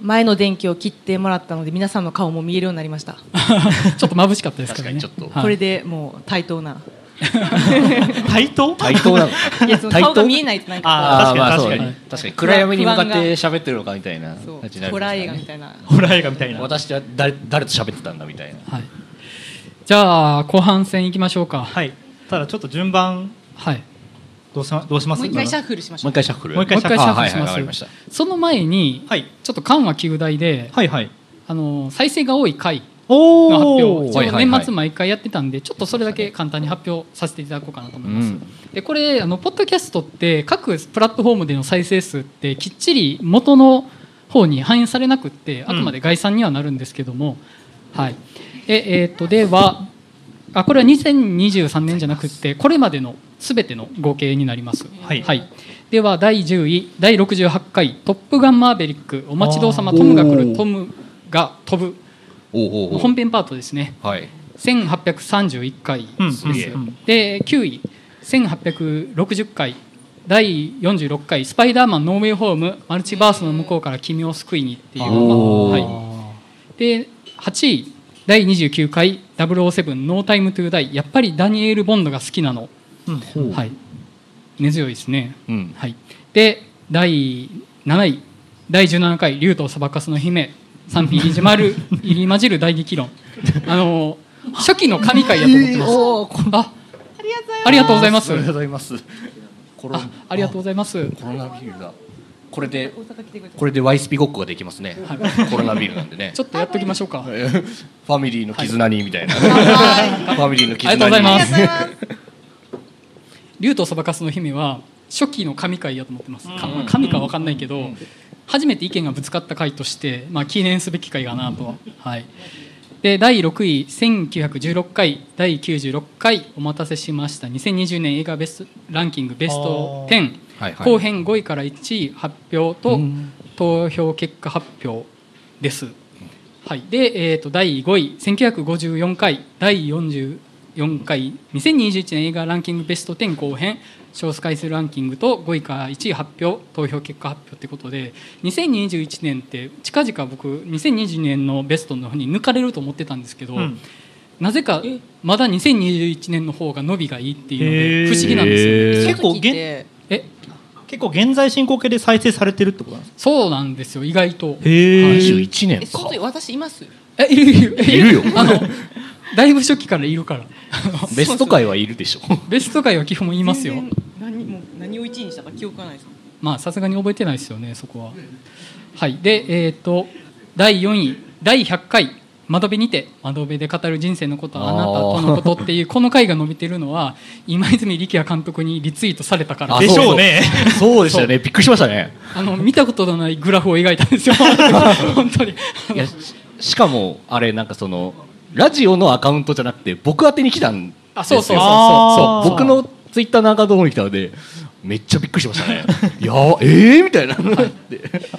前の電気を切ってもらったので皆さんの顔も見えるようになりました、ちょっと眩しかったですからねこれでもう対等な。対等？対等なの？いやその顔が見えないとなんかあーま確かに。そうね。確かに。暗闇に向かって喋ってるのかみたいな。こう。そう感じになりホラー映画みたいな。ホラー映画みたいな。私は誰誰と喋ってたんだみたいな。はい、じゃあ後半戦いきましょうか。はい。ただちょっと順番。はいどうしまどうします？もう一回シャッフルしましょう。もう一回シャッフル。もう一回もう一回シャッフルしまますその前に、はい。ちょっと緩和球大で、はいはい。あの再生が多い回おの発表お一応はいはいはい。年末毎回やってたんでちょっとそれだけ簡単に発表させていただこうかなと思います、うん。でこれあのポッドキャストって各プラットフォームでの再生数ってきっちり元の方に反映されなくってあくまで概算にはなるんですけども、はい。ええー、とではあこれは2023年じゃなくってこれまでの全ての合計になります、はい。では第10位第68回「トップガンマーヴェリックお待ちどうさまトムが来るトムが飛ぶ」本編パートですね。はい。1831回うん。です、うん。うんで9位1860回第46回「スパイダーマンノーウェイホームマルチバースの向こうから君を救いに」っていう、はい、で8位第29回「007ノータイムトゥーダイやっぱりダニエル・ボンドが好きなの」うん。はい、根強いですね、うん。はい、で第7位第17回「竜とそばかすの姫」賛否入りまる 入り混じる大激論。あの初期の神回やと思ってます、おーあありがとうございます。ありがとうございます。コロあありがとうござざいます。コロナビールだこれでこれでワイスピごっこができますね、コロナビールなんでね。ちょっとやっときましょうか。ファミリーの絆にみたいな、は ファミリーの絆に。ありがとうございます。竜とそばかすの姫は初期の神回やと思ってます、かまあ神かわかんないけど、初めて意見がぶつかった回として、まあ、記念すべき回かなと。は、はい、で第6位1916回第96回お待たせしました。2020年映画ベストランキングベスト10はいはい。後編5位から1位発表と投票結果発表です、はい、で、えー、と第5位。1954回。第44回。2021年映画ランキングベスト10後編。小ス回数ランキングと5位から1位発表投票結果発表ということで2021年って近々僕2022年のベストの方に抜かれると思ってたんですけど、うん。なぜかまだ2021年の方が伸びがいいっていうので不思議なんですよね。結構え結構現在進行形で再生されてるってことなんですか？そうなんですよ意外と。へはい21年か。え私います？えいるいる。いるよ。あの だいぶ初期からいるから。ベスト回はいるでしょ。ベスト回は基本いますよ。全然何もう何を1位にしたか記憶がないですまあさすがに覚えてないですよねそこは。はい。でえっ、と第4位。第100回窓辺にて窓辺で語る人生のことはあなたとのことっていうこの回が伸びてるのは 今泉力也監督にリツイートされたからあでしょうね。そうでしたね。びっくりしましたね。あの見たことのないグラフを描いたんですよ。本当に。いやししかもあれなんかそのラジオのアカウントじゃなくて僕宛てに来たんですよ。あそうそうそうそう僕のツイッターのアカウントに来たのでめっちゃびっくりしましたね。いやーえー？みたいな。なん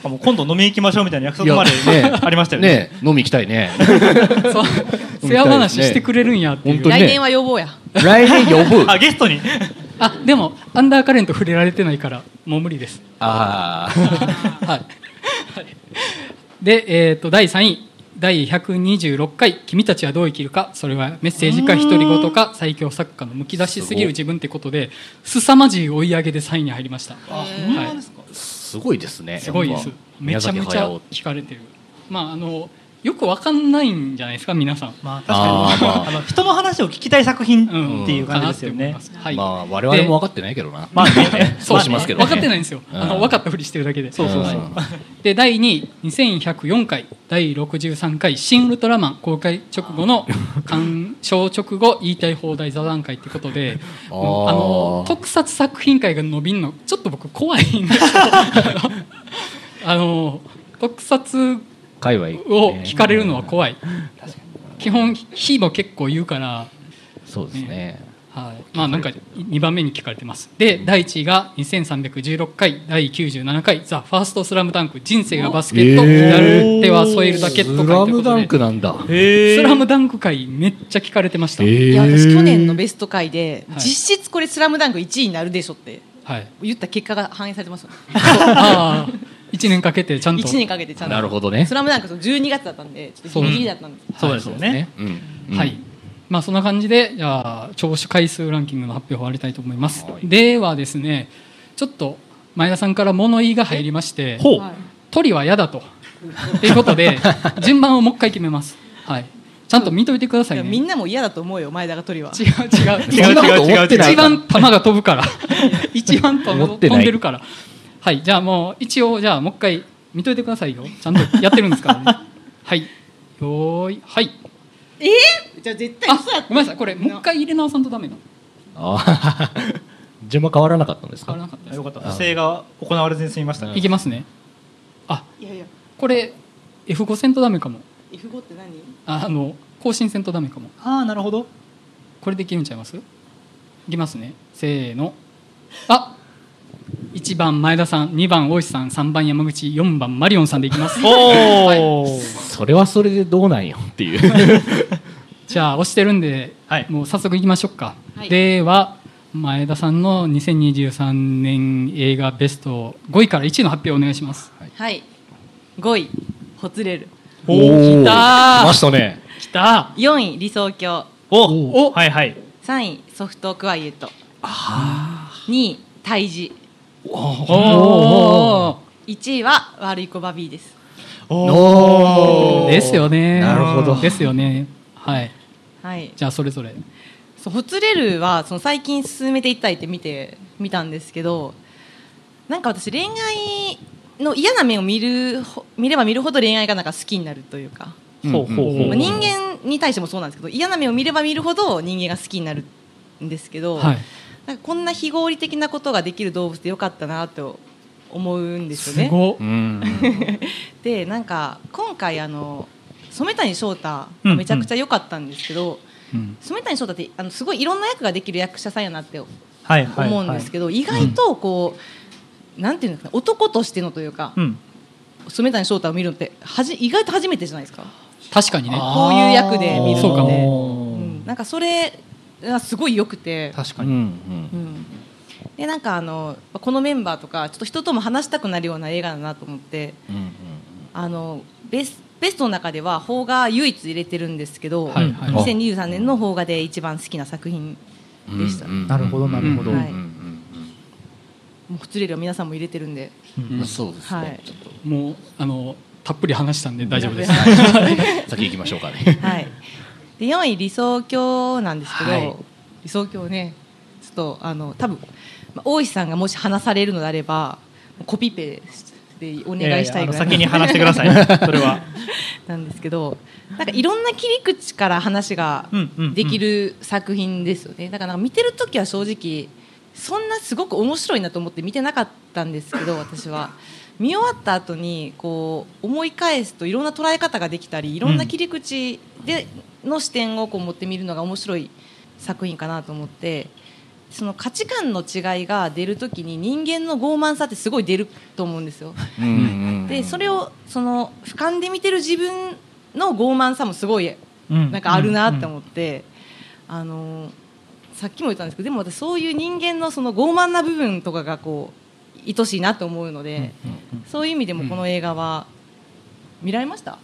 かもう今度飲み行きましょうみたいな約束までね。ありましたよね。ね飲み行きたいね。そう。世話話してくれるんやっていうね。来年は呼ぼうや。来年呼ぶ。あゲストに。あでもアンダーカレント触れられてないからもう無理です。ああはい、で、えー、と第3位第126回「君たちはどう生きるか」それはメッセージか独り言か最強作家のむき出しすぎる自分ってことで凄まじい追い上げで3位に入りました。はい、すごいですね。すごいです。めちゃめちゃ聞かれてる。まああのよくわかんないんじゃないですか皆さん、まあ確かに。あーまあ。あの人の話を聞きたい作品うん。っていう感じですよね。はい。まあ我々も分かってないけどな。まあね。そうしますけどね。分かってないんですよ、あのうん分かったふりしてるだけで。そうそうそう。うん。で第2位2104回。第63回「新ウルトラマン」公開直後の 鑑賞直後言いたい放題座談会ってことで。あの特撮作品会が伸びんのちょっと僕怖いんですよ。あの特撮界隈。を聞かれるのは怖い。基本非も結構言うから。そうですね。はい、まあなんか2番目に聞かれてます。で第1位が2316回第97回「ザ・ファーストスラムダンク人生がバスケット、えーやる手は添えるだけ」と書いスてラムダンクでなんだ。へスラムダンク回めっちゃ聞かれてました、えいや私去年のベスト回で、はい。実質これ「スラムダンク1位になるでしょって。はい。言った結果が反映されてますよね。ああ1年かけてちゃんと1年かけてちゃんとなるほどねスラムダンクその12月だったんでちょっとギリギリだったんですそうですよね。はい。まあそんな感じで、じゃあ聴取回数ランキングの発表を終わりたいと思います。はいではですね、ちょっと前田さんから物言いが入りまして、ほう。はい鳥は嫌だと。ということで、順番をもう一回決めます。はい。ちゃんと見といてくださいね。みんなも嫌だと思うよ前田が鳥は違う違う違うそんなこと思ってない一番球が飛ぶから。一番飛んでるから。はい。じゃあもう一応、じゃあもう一回見といてくださいよ。ちゃんとやってるんですからね。はい。よーい。はい。えー、じゃあ絶対あ嘘やごめんなさい。これもう一回入れ直さんとダメなの。あー。順番変わらなかったんですか？変わらなかったです。よかった。不正が行われずに済みましたうん。いきますね。あいやいや。これ F5 戦とダメかも。F5 って何？ああの更新戦とダメかも。ああ、なるほど。これできるんちゃいます？いきますね。せーの。あ1番前田さん2番大石さん3番山口4番マリオンさんでいきます。おお。それはそれでどうなんよっていう。じゃあ押してるんで、はい。もう早速いきましょうか、はい。では前田さんの2023年映画ベスト5位から1位の発表をお願いします。はい。5位ほつれる。おー来たましたね。きた。4位理想郷。おおはいはい。3位ソフトクワイエット。2位胎児おお1位は悪い子バビーです。おー。ですよね。なるほど。ですよね。はい。はい。じゃあそれぞれ。そうほつれるはその最近進めていったいって見てみたんですけどなんか私恋愛の嫌な面を見るほ見れば見るほど恋愛がなんか好きになるというか、ほうほうほう。まあ、人間に対してもそうなんですけど嫌な面を見れば見るほど人間が好きになるんですけど、はいなんかこんな非合理的なことができる動物でよかったなと思うんですよね。でなんか今回あの染谷翔太うん。めちゃくちゃ良かったんですけど、うん。染谷翔太ってあのすごいいろんな役ができる役者さんやなって。思うんですけど、意外とこう、なんていうんですかね男としてのというか、うん。染谷翔太を見るのってはじ意外と初めてじゃないですか。確かにね。こういう役で見るそうかので、も。うん。なんかそれがすごい良くて。うんう確かに。うん。でなんかあのこのメンバーとかちょっと人とも話したくなるような映画だなと思って。うんうんあのベスベストの中では邦画唯一入れてるんですけど、はいはい。2023年の邦画で一番好きな作品うんでした、うんなるほどなるほど。うんはいうんうん。もう普通よりは皆さんも入れてるんで、うんそうですはい。ねちょっと。もうあのたっぷり話したんで大丈夫です。は 先行きましょうかね。はい、で4位理想郷なんですけど、はい理想郷ねちょっとあの多分まあ大石さんがもし話されるのであればコピペでお願いしたいぐらいややあの先に話してください。それは。なんですけどなんかいろんな切り口から話がうんうんうんできる作品ですよねだからなんか見てる時は正直そんなすごく面白いなと思って見てなかったんですけど私は見終わった後にこう思い返すといろんな捉え方ができたりいろんな切り口での視点をこう持ってみるのが面白い作品かなと思ってその価値観の違いが出る時に人間の傲慢さってすごい出ると思うんですよ。うんうんでそれをその俯瞰で見てる自分の傲慢さもすごいうん。なんかあるなって思って、あのさっきも言ったんですけどでも私そういう人間のその傲慢な部分とかがこう愛しいなと思うので、そういう意味でもこの映画は見られました、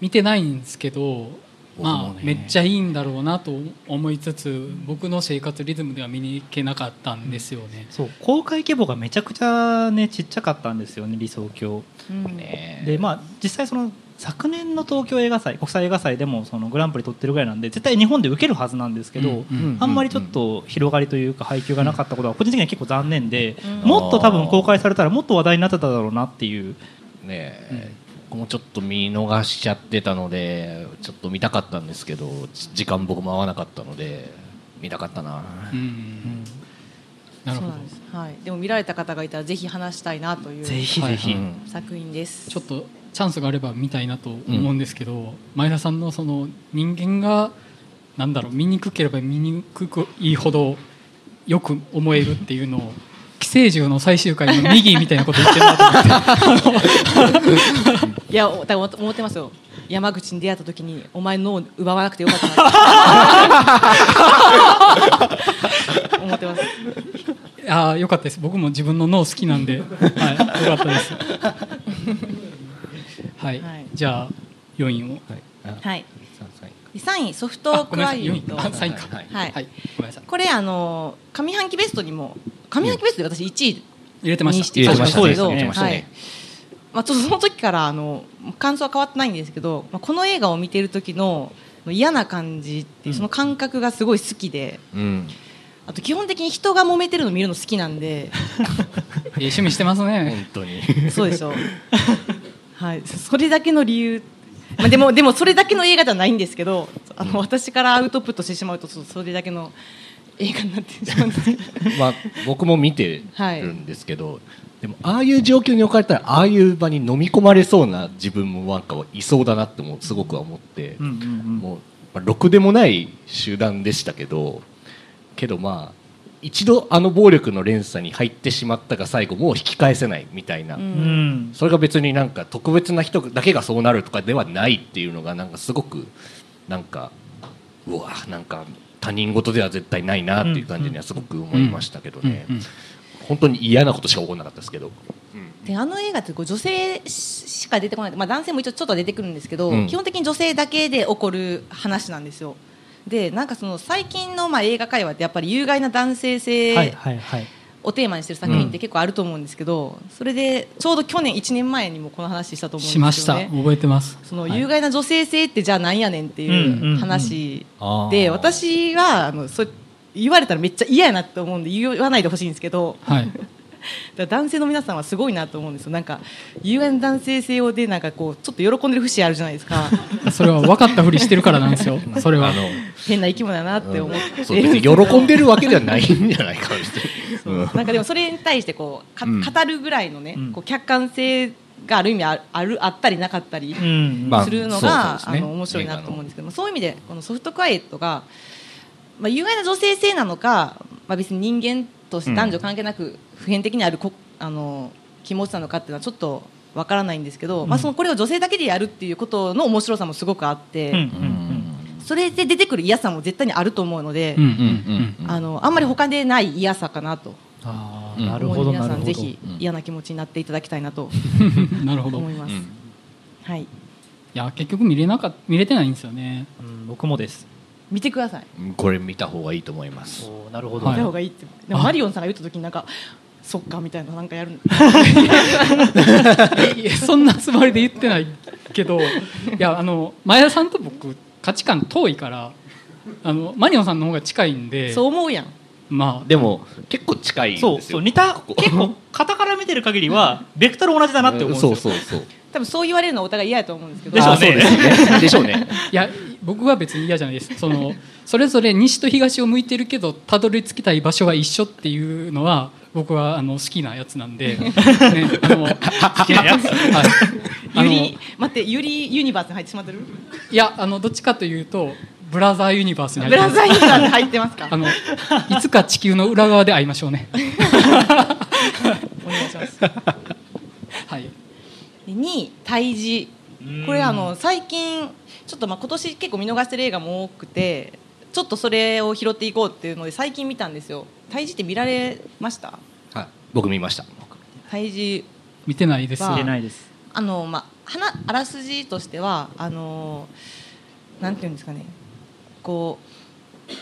見てないんですけどまあめっちゃいいんだろうなと思いつつ僕の生活リズムでは見に行けなかったんですよね、そう。公開規模がめちゃくちゃねちっちゃかったんですよね理想郷。うん。ねでまあ実際その昨年の東京映画祭国際映画祭でもそのグランプリ取ってるぐらいなんで絶対日本で受けるはずなんですけど、あんまりちょっと広がりというか配給がなかったことは個人的には結構残念で、うん。もっと多分公開されたらもっと話題になってただろうなっていう。ねえ僕もちょっと見逃しちゃってたのでちょっと見たかったんですけどじ時間僕も合わなかったので見たかったな。うんなるほど。はい、でも見られた方がいたらぜひ話したいなというぜひぜひ、うん。作品です。ちょっとチャンスがあれば見たいなと思うんですけど、前田さんのその人間がなんだろう見にくければ見にくくいいほどよく思えるっていうのを寄生獣の最終回のミギーみたいなこと言ってるなと思って。いやおだ思ってますよ。山口に出会った時にお前の脳を奪わなくてよかったな 思ってます。ああよかったです。僕も自分の脳好きなんで、はい、よかったです。はい、はい。じゃあ4位を。はい。あはい3位ソフトあごめんなさい。4位クワイエットあ3位かはい。これあの上半期ベストにも上半期ベストで私1位入れてました。てたんです入れけど、てましたね。はい。まあ、ちょっとその時からあの感想は変わってないんですけど、まあ、この映画を見てる時の嫌な感じっていうその感覚がすごい好きで、うん。あと基本的に人が揉めてるの見るの好きなんで。ええ趣味してますね。本当に。そうでしょ。うはい。それだけの理由まあ、でもでもそれだけの映画じゃないんですけどあの私からアウトプットしてしまうとそれだけの映画になってしまうんですけど。まあ僕も見てるんですけど、でもああいう状況に置かれたらああいう場に飲み込まれそうな自分もなんかいそうだなってもすごくは思って、うんうんうん。もう、まあ、ろくでもない集団でしたけどけどまあ一度あの暴力の連鎖に入ってしまったが最後もう引き返せないみたいな、うん。うんそれが別になんか特別な人だけがそうなるとかではないっていうのがなんかすごくなんかうわなんか他人事では絶対ないなっていう感じにはすごく思いましたけどね、うんうん本当に嫌なことしか起こらなかったですけど、であの映画ってこう女性しか出てこない、まあ、男性も一応ちょっと出てくるんですけど、うん。基本的に女性だけで起こる話なんですよでなんかその最近のまあ映画界話ってやっぱり有害な男性はい性はいはい。をテーマにしてる作品って結構あると思うんですけど、それでちょうど去年1年前にもこの話したと思うんですしました。よね覚えてます。そのはい有害な女性性ってじゃあなんやねんってうんうんういうん。話で私はあのそう言われたらめっちゃ嫌やなって思うんで言わないでほしいんですけどはい 男性の皆さんはすごいなと思うんですよ。なんか有害な男性性をでなんかこうちょっと喜んでる節あるじゃないですか。それは分かったふりしてるからなんですよ。それは。あの変な生き物だなって思って、そう別に喜んでるわけではないんじゃないかなって、う。ん。なんかでもそれに対してこうか、うん。語るぐらいのね、うん。こう客観性がある意味あるあるあったりなかったりするのが、そうですね。あの面白いなと思うんですけどもそういう意味でこのソフトクワイエットが、まあ、有害な女性性なのか、まあ、別に人間として男女関係なく普遍的にあるこあの気持ちなのかっていうのはちょっとわからないんですけど、まあ、そのこれを女性だけでやるっていうことの面白さもすごくあって、うん。うんそれで出てくる嫌さも絶対にあると思うので、うんうんうんあのあんまり他でない嫌さかなと。うん。ああなるほどなるほど。さんぜひうん嫌な気持ちになっていただきたいなと なるほど。い思います。うん。はい、や結局見れなか見れてないんですよね。うん僕もです。見てください。これ見た方がいいと思います。なるほど。はい。見た方がいいって。でもマリオンさんが言った時になんかそっかみたいななんかやる。そんなつもりで言ってないけどいやあの前田さんと僕価値観遠いからあのマニオンさんの方が近いんでそう思うやん。まあでも結構近いんですよ。そうそう似たここ。結構型から見てる限りはベクトル同じだなって思うんですよ。そうそうそう。多分そう言われるのはお互い嫌やと思うんですけど。でしょうね。あそうですね。でしょうね。いや僕は別に嫌じゃないです。そのそれぞれ西と東を向いてるけどたどり着きたい場所は一緒っていうのは僕はあの好きなやつなんで、ね、あの好きなやつ？はい、あのユリ待ってユリユニバースに入ってしまってる？いやあのどっちかというとブラザーユニバースに入ってます。ブラザーユニバースに入ってますか？あのいつか地球の裏側で会いましょうね。お願いします。はい。で2位胎児これあの最近ちょっとまあ今年結構見逃してる映画も多くてちょっとそれを拾っていこうっていうので最近見たんですよ胎児って見られました？はい。僕見ました。胎児見てないです。まあ出ないです。あのまあ花あらすじとしてはあのなんていうんですかね。こう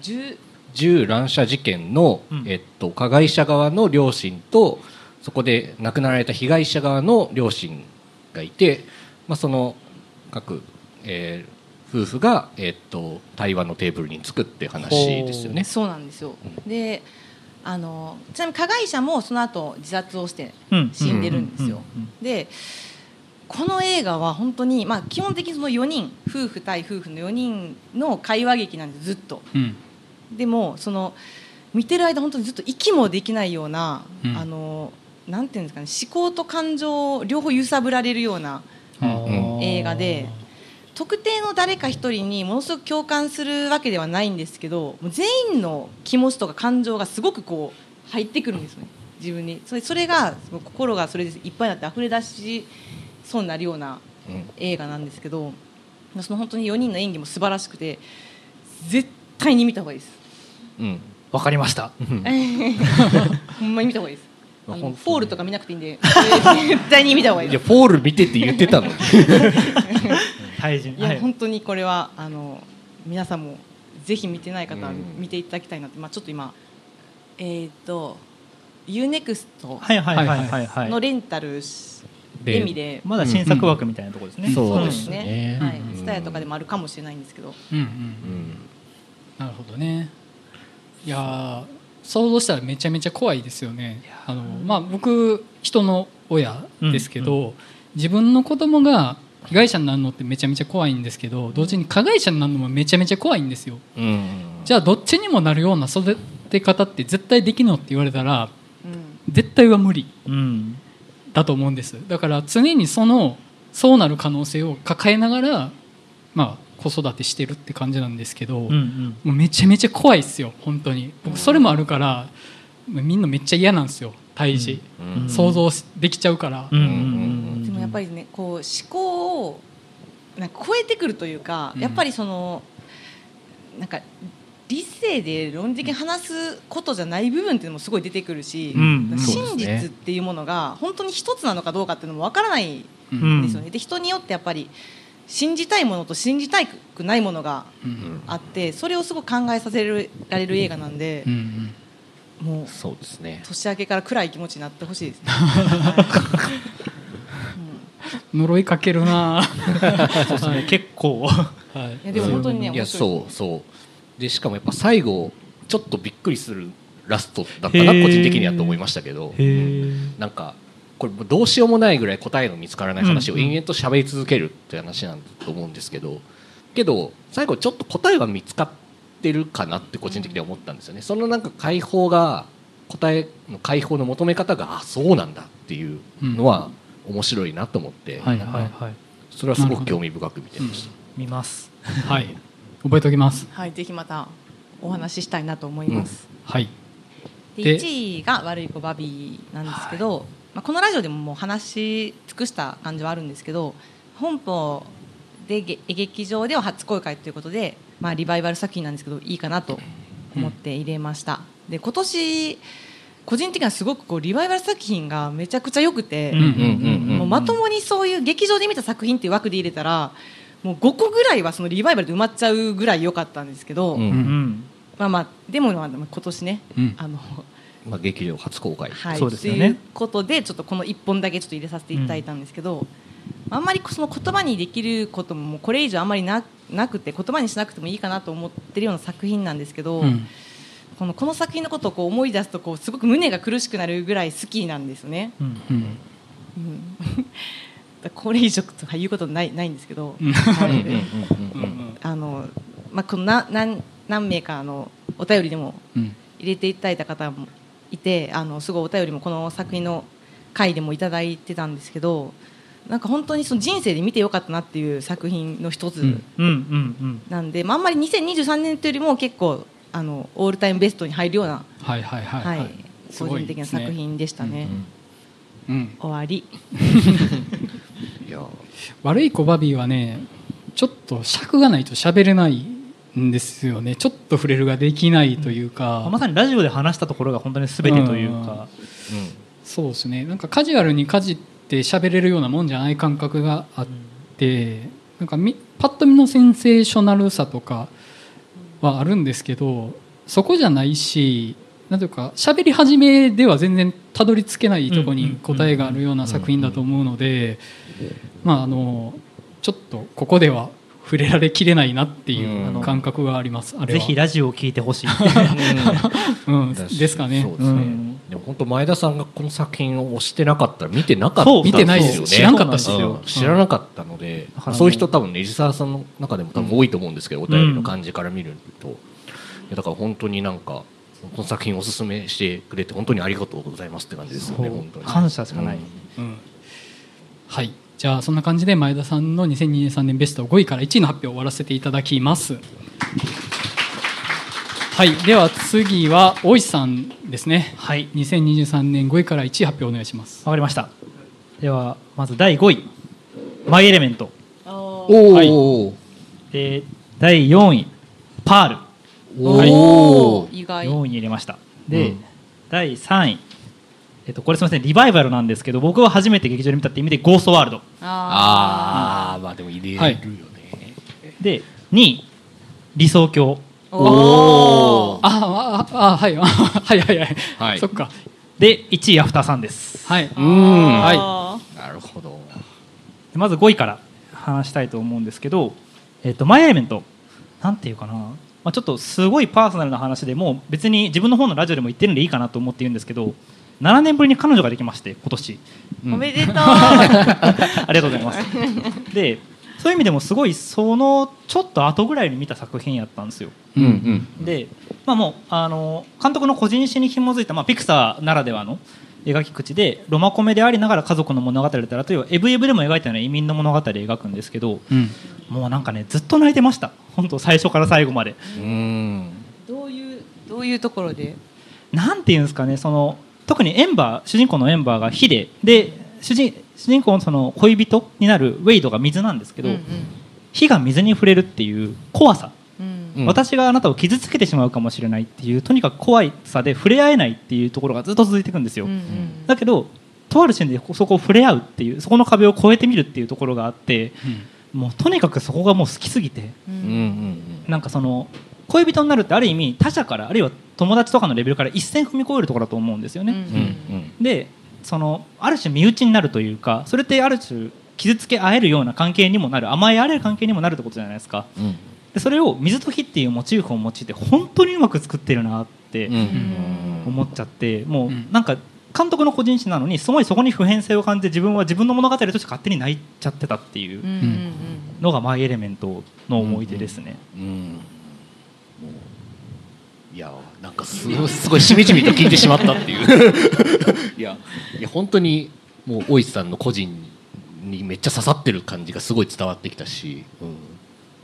銃銃乱射事件の、うん。えっと、加害者側の両親とそこで亡くなられた被害者側の両親がいて、まあ、その各、えー夫婦が、えっと、対話のテーブルにつくって話ですよね。そうなんですよ。であのちなみに加害者もその後自殺をしてうん。死んでるんですよ、でこの映画は本当に、まあ、基本的にその4人夫婦対夫婦の4人の会話劇なんですずっと。うん。でもその見てる間本当にずっと息もできないような、うん。あのなんていうんですかね思考と感情を両方揺さぶられるようなうん。映画で特定の誰か一人にものすごく共感するわけではないんですけどもう全員の気持ちとか感情がすごくこう入ってくるんですよね。自分に。それそれが心がそれでいっぱいになって溢れ出しそうになるようなうん映画なんですけどその本当に4人の演技も素晴らしくて絶対に見た方がいいです。うん。わかりました。ほんまに見た方がいいです。フォールとか見なくていいんで絶対に見た方がいいいやフォール見てって言ってたの。に 対人いや、はい。本当にこれはあの皆さんもぜひ見てない方はうん。見ていただきたいなって、まあ、ちょっと今えっ、と UNEXT はいはいはいはい。はいのレンタルしでまだ新作枠みたいなところですね、そうでそうですすね。ねはい。うん。スタヤとかでもあるかもしれないんですけど、うんうんうん。なるほどね。いやー想像したらめちゃめちゃ怖いですよね。あの、まあ、僕人の親ですけど、うん。自分の子供が被害者になるのってめちゃめちゃ怖いんですけど同時に加害者になるのもめちゃめちゃ怖いんですよ。うん。じゃあどっちにもなるような育て方って絶対できるのって言われたらうん。絶対は無理うん。だと思うんです。だから常にそのそうなる可能性を抱えながら、まあ、子育てしてるって感じなんですけど、うんうん。もうめちゃめちゃ怖いですよ本当に。僕それもあるからみんなめっちゃ嫌なんですよ胎児、うん。想像できちゃうから、うんうんうんやっぱりねこう思考をなんか超えてくるというか、うん。やっぱりそのなんか理性で論理的に話すことじゃない部分っていうのもすごい出てくるし、うんうん真実っていうものが本当に一つなのかどうかっていうのもわからないうんですよね。で人によってやっぱり信じたいものと信じたくないものがうん。あってそれをすごく考えさせられる映画なんでうんうん。もうそうですね。年明けから暗い気持ちになってほしいですね。呪いかけるな。そうですね。結構。はい。いやでも本当にねいや面白いそうそう。でしかもやっぱ最後ちょっとびっくりするラストだったな個人的にはと思いましたけど。へえなんかこれどうしようもないぐらい答えの見つからない話をうん。うん延々と喋り続けるって話なんだと思うんですけど。けど最後ちょっと答えは見つかってるかなって個人的には思ったんですよね。そのなんか解放が答えの解放の求め方があそうなんだっていうのは面白いなと思って、はいはいはい。それはすごく興味深く見てました。見ます。はい。覚えておきます。はい、ぜひまたお話ししたいなと思います。はい。でで1位が悪い子バビーなんですけど、まあ、このラジオでももう話し尽くした感じはあるんですけど本邦でげ劇場では初公開ということで、まあ、リバイバル作品なんですけどいいかなと思って入れました、で今年個人的にはすごくこうリバイバル作品がめちゃくちゃ良くて、まともにそういう劇場で見た作品っていう枠で入れたらもう5個ぐらいはそのリバイバルで埋まっちゃうぐらい良かったんですけど、うんうん。まあまあでもまあ今年ね、うん。あのまあ、劇場初公開、はい、そうですよね。ということでちょっとこの1本だけちょっと入れさせていただいたんですけど、あんまりその言葉にできることももうこれ以上あんまりななくて言葉にしなくてもいいかなと思ってるような作品なんですけど、うんこのこの作品のことをこう思い出すとこうすごく胸が苦しくなるぐらい好きなんですね。うん。うん。うんこれ以上とか言うことないないんですけど、あのまあ、このな何何名かのお便りでもうん入れていただいた方もいてあのすごいお便りもこの作品の回でもいただいてたんですけどなんか本当にその人生で見てよかったなっていう作品の一つうん。うん。うん。なんで、まあ、あんまり2023年というよりも結構あのオールタイムベストに入るような、はいはいはいはい。はいす個人的な作品でしたね。うん終わり。いや。悪い子バビーはねちょっと尺がないと喋れないんですよね。ちょっと触れるができないというか、まさにラジオで話したところが本当に全てというか。そうですね。なんかカジュアルにかじって喋れるようなもんじゃない感覚があってなんかみパッと見のセンセーショナルさとかはあるんですけどそこじゃないしなんていうか喋り始めでは全然たどり着けないとこに答えがあるような作品だと思うのでまああのちょっとここでは触れられきれないなっていう感覚があります、あれぜはひラジオを聞いてほしい。うん、ですかね。そうですね、うん本当前田さんがこの作品を推してなかったら見てなかった見てないですよね。知らんかったしそうなんうん。知らなかったので、だからそういう人多分ね藤沢さんの中でも多分多いと思うんですけど、お便りの感じから見ると、いやだから本当になんかこの作品をおすすめしてくれて本当にありがとうございますって感じですよね本当に。感謝しかない。うん。はい。じゃあそんな感じで前田さんの2023年ベスト5位から1位の発表を終わらせていただきますはい。では次は大石さんですね。はい。2023年5位から1位発表お願いします。わかりました。ではまず第5位。マイエレメント。おはい。お、で第4位。パール。おはい。お意外。4位に入れました。で、うん。第3位。えっと、これすみません。リバイバルなんですけど僕は初めて劇場で見たって意味で「ゴーストワールド。あああまあでも入れるよね、で2位。理想郷ーおー。あああはい。あ はいはいはい、はい。そっか。で1位アフターさんです。はい。うん。はい。あなるほど。でまず5位から話したいと思うんですけど「えっとマイ・エレメント」なんていうかな、まあ、ちょっとすごいパーソナルな話でもう別に自分の方のラジオでも言ってるんでいいかなと思って言うんですけど7年ぶりに彼女ができまして今年。ーおめでとう。ありがとうございます。でそういう意味でもすごいそのちょっと後ぐらいに見た作品やったんですよ。うんうんで、まあ、もうあの監督の個人史に紐づいた、まあ、ピクサーならではの描き口でロマコメでありながら家族の物語だったらというエブエブでも描いたような移民の物語を描くんですけどうん。もうなんかねずっと泣いてました。本当最初から最後まで。うん。どういうどういうところで？なんていうんですかねその特にエンバー主人公のエンバーが火でで主人主人公のその恋人になるウェイドが水なんですけど、うん火が水に触れるっていう怖さ。うん。うん。私があなたを傷つけてしまうかもしれないっていうとにかく怖さで触れ合えないっていうところがずっと続いていくんですよ、うんうん。だけどとあるシーンでそこを触れ合うっていうそこの壁を越えてみるっていうところがあってもうとにかくそこがもう好きすぎてううんうんん。なんかその恋人になるってある意味他者からあるいは友達とかのレベルから一線踏み越えるところだと思うんですよね、うんうんうん。でそのある種身内になるというかそれってある種傷つけ合えるような関係にもなる甘え合える関係にもなるってことじゃないですか。うん。でそれを水と火っていうモチーフを用いて本当にうまく作ってるなってうん。うん思っちゃってもううん。なんか監督の個人誌なのにすごいそこに普遍性を感じて自分は自分の物語として勝手に泣いちゃってたっていううん。うんのが「マイ・エレメント」の思い出ですね。うん。もういやなんかすごいすごいしみじみと聞いてしまったっていう。いやいや本当にもう大石さんの個人にめっちゃ刺さってる感じがすごい伝わってきたし、うん、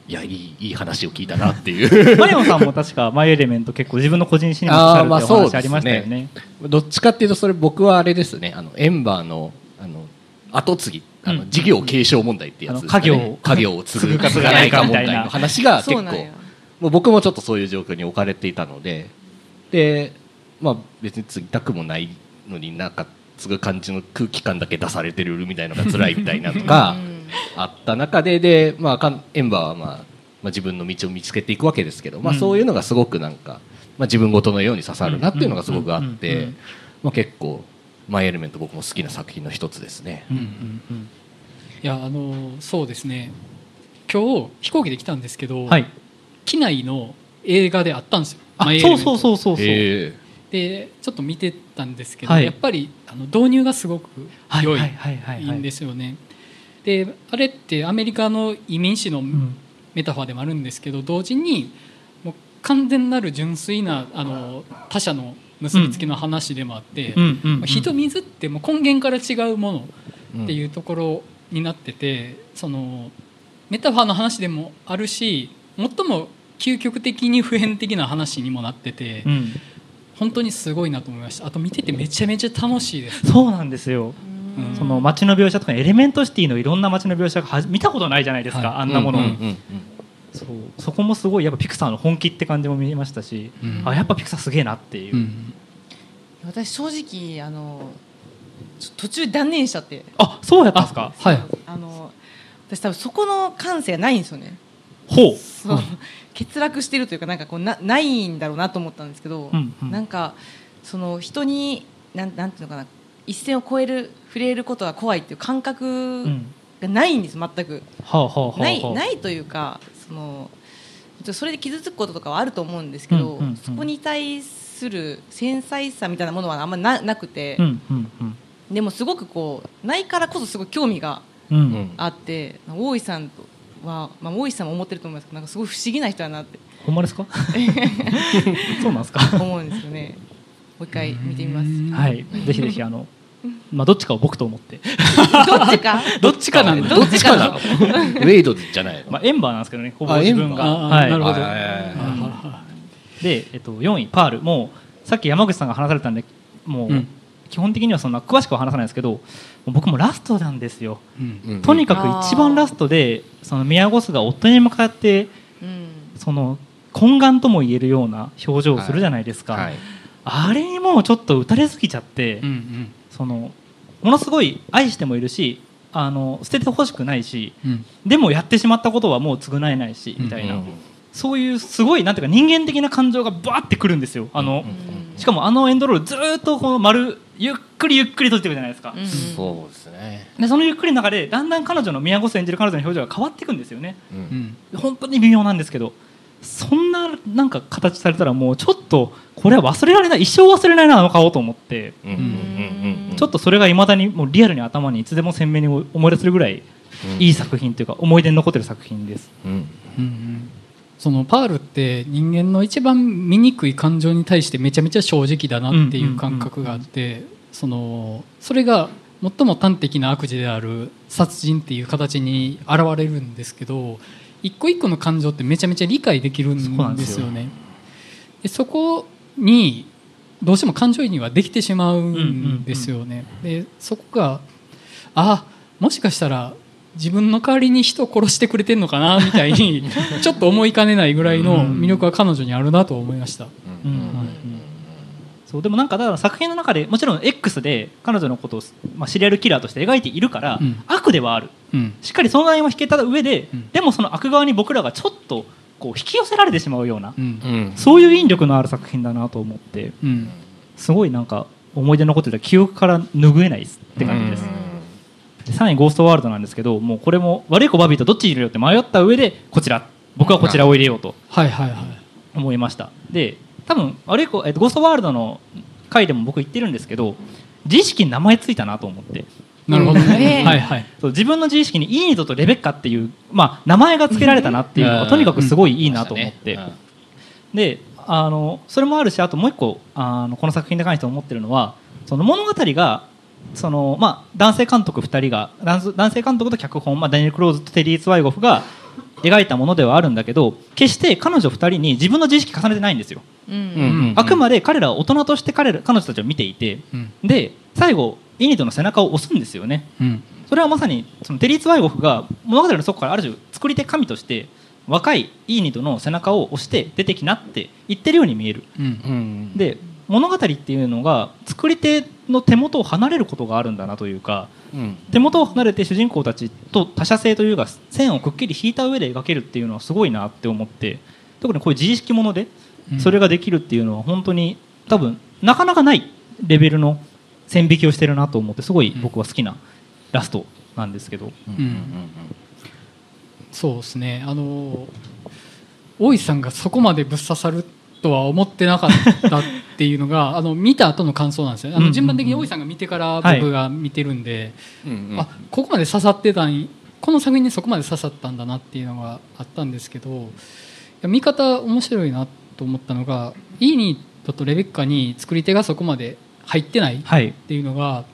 いやいいいい話を聞いたなっていう。マリオンさんも確か「マイ・エレメント」結構自分の個人誌にも刺さるっていうお話ありましたよね。どっちかっていうとそれ僕はあれですね。あのエンバーのあの後継ぎ。あのうん事業継承問題ってやつね、家業を家業を継ぐか継がないか問題。継がないかみたいなの話が結構。もう僕もちょっとそういう状況に置かれていたのでで、まあ、別に継ぎたくもないのになんか継ぐ感じの空気感だけ出されてるみたいなのが辛いみたいなとかあった中でで、まあかん、エンバーは、まあまあ、自分の道を見つけていくわけですけど、まあ、うん。そういうのがすごくなんか、まあ、自分ごとのように刺さるなっていうのがすごくあっうんうん。うん。てうんまあ結構「マイ・エレメント」僕も好きな作品の一つですね。うんうんいやあのそうですね。今日飛行機で来たんですけど、はい、機内の映画であったんですよあそうそうそうそうそう、へでちょっと見てたんですけど、はい。やっぱりあの導入がすごく良い,、はいはいはいはい。いいんですよね。であれってアメリカの移民史のうんメタファーでもあるんですけど同時にもう完全なる純粋なあの他者の結びつきの話でもあって、うんうんうん火と水ってもう根源から違うものーっていうところになってて、そのメタファーの話でもあるし最も究極的に普遍的な話にもなってて、うん。本当にすごいなと思いました。あと見ててめちゃめちゃ楽しいです。そうなんですよ。うん。その街の描写とかエレメントシティのいろんな街の描写が見たことないじゃないですか、はい。あんなもの、そう。そこもすごいやっぱピクサーの本気って感じも見えましたし、うん。あやっぱピクサーすげえなっていう、うん。私正直あの途中断念しちゃって。あそうやったんですか？はい。あの私多分そこの感性がないんですよねほう。そう。欠落してるというかなんかこうなないんだろうなと思ったんですけど、うんうん。なんかその人になんなんていうのかな一線を越える触れることが怖いっていう感う覚んがないんです全く。はあはあはあはあ。ないないというかそのそれで傷つくこととかはあると思うんですけど、うんうんうん。そこに対する繊細さみたいなものはあんまななくて。う、んうんうん。でもすごくこうないからこそすごい興味がうんうん。あって大井さんとは、まあ、大井さんも思ってると思いますけどなんかすごい不思議な人だなって。ほんまですか？そうなんですか？思うんですよね。もう一回見てみます。うん。はい。ぜひぜひあのまあどっちかを僕と思って、どっちか？どっちかなんだどっちかなの？ウェイドじゃないの？まあ、エンバーなんですけどねほぼあ自分が。エンバーはい。あなるほど。で、えっと、4位パール。もうさっき山口さんが話されたんでもう、うん。基本的にはそんな詳しくは話さないですけど僕もラストなんですよ。うん。うんとにかく一番ラストでその宮越が夫に向かってうん。その懇願とも言えるような表情をするじゃないですか、はい。あれにもうちょっと打たれすぎちゃって、うんうん。そのものすごい愛してもいるしあの捨ててほしくないしうん。でもやってしまったことはもう償えないしみたいな、うん。そういうすごいなんていうか人間的な感情がバーってくるんですよ。あの、しかもあのエンドロールずーっとこの丸ゆっくりゆっくり閉じてるじゃないですか、うん。そうですね、でそのゆっくりの中でだんだん彼女の宮越演じる彼女の表情が変わっていくんですよね。うん。うん本当に微妙なんですけどそんななんか形されたらもうちょっとこれは忘れられない一生忘れられないあの顔と思ってちょっとそれがいまだにもうリアルに頭にいつでも鮮明に思い出せるぐらいいい作品というか思い出に残ってる作品です。うん。うんうんそのパールって人間の一番醜い感情に対してめちゃめちゃ正直だなっていう感覚があってそのそれが最も端的な悪事である殺人っていう形に現れるんですけど一個一個の感情ってめちゃめちゃ理解できるんんですすよね。でそこにどうしても感情移入はできてしまうんですよね。でそこがあもしかしたら自分の代わりに人を殺してくれてんのかなみたいに ちょっと思いかねないぐらいの魅力は彼女にあるなと思いました。そうでもなんかだから作品の中でもちろん X で彼女のことを、まあ、シリアルキラーとして描いているから、うん。悪ではある。うん。しっかりそのラインは引けた上で、うん。でもその悪側に僕らがちょっとこう引き寄せられてしまうような、そういう引力のある作品だなと思ってうん。すごいなんか思い出に残ってた記憶から拭えないって感じです、でさらに「ゴーストワールド」なんですけどもうこれも悪い子バビーとどっち入れようって迷った上でこちら。僕はこちらを入れようとはいはいはい。思い。ましたで多分悪い子、えっと、ゴーストワールドの回でも僕言ってるんですけど自意識に名前ついたなと思って。なるほどうん。ね。えはい。はい。そう自分の自意識にイーニドとレベッカっていう、まあ、名前が付けられたなっていうのがとにかくすごいいいなと思って、であのそれもあるしあともう一個あのこの作品に関して思ってるのはその物語がその、まあ、男性監督2人が男性男性監督と脚本、まあ、ダニエル・クローズとテリー・ツワイゴフが描いたものではあるんだけど決して彼女2人に自分の自意識重ねてないんですよ、うん。うん。あくまで彼らは大人として彼ら彼女たちを見ていてうん。で最後イニドの背中を押すんですよね。うん。それはまさにそのテリー・ツワイゴフが物語の底からある種作り手神として若いイーニドの背中を押して出てきなって言ってるように見える。うん。うん。で物語っていうのが作り手の手元を離れることがあるんだなというかうん。手元を離れて主人公たちと他者性というか線をくっきり引いた上で描けるっていうのはすごいなって思って特にこういう自意識ものでうん。それができるっていうのは本当に多分なかなかないレベルの線引きをしてるなと思ってすごい僕は好きなラストなんですけど。うん。そうですね。あの大石さんがそこまでぶっ刺さるとは思ってなかったっていうのが あの見た後の感想なんですよ。あうんうんうんの順番的に大石さんが見てからはい。僕が見てるんで、うんうんあここまで刺さってたんこの作品にそこまで刺さったんだなっていうのがあったんですけど見方面白いなと思ったのがイーニートとレベッカに作り手がそこまで入ってないっはい。ていうのが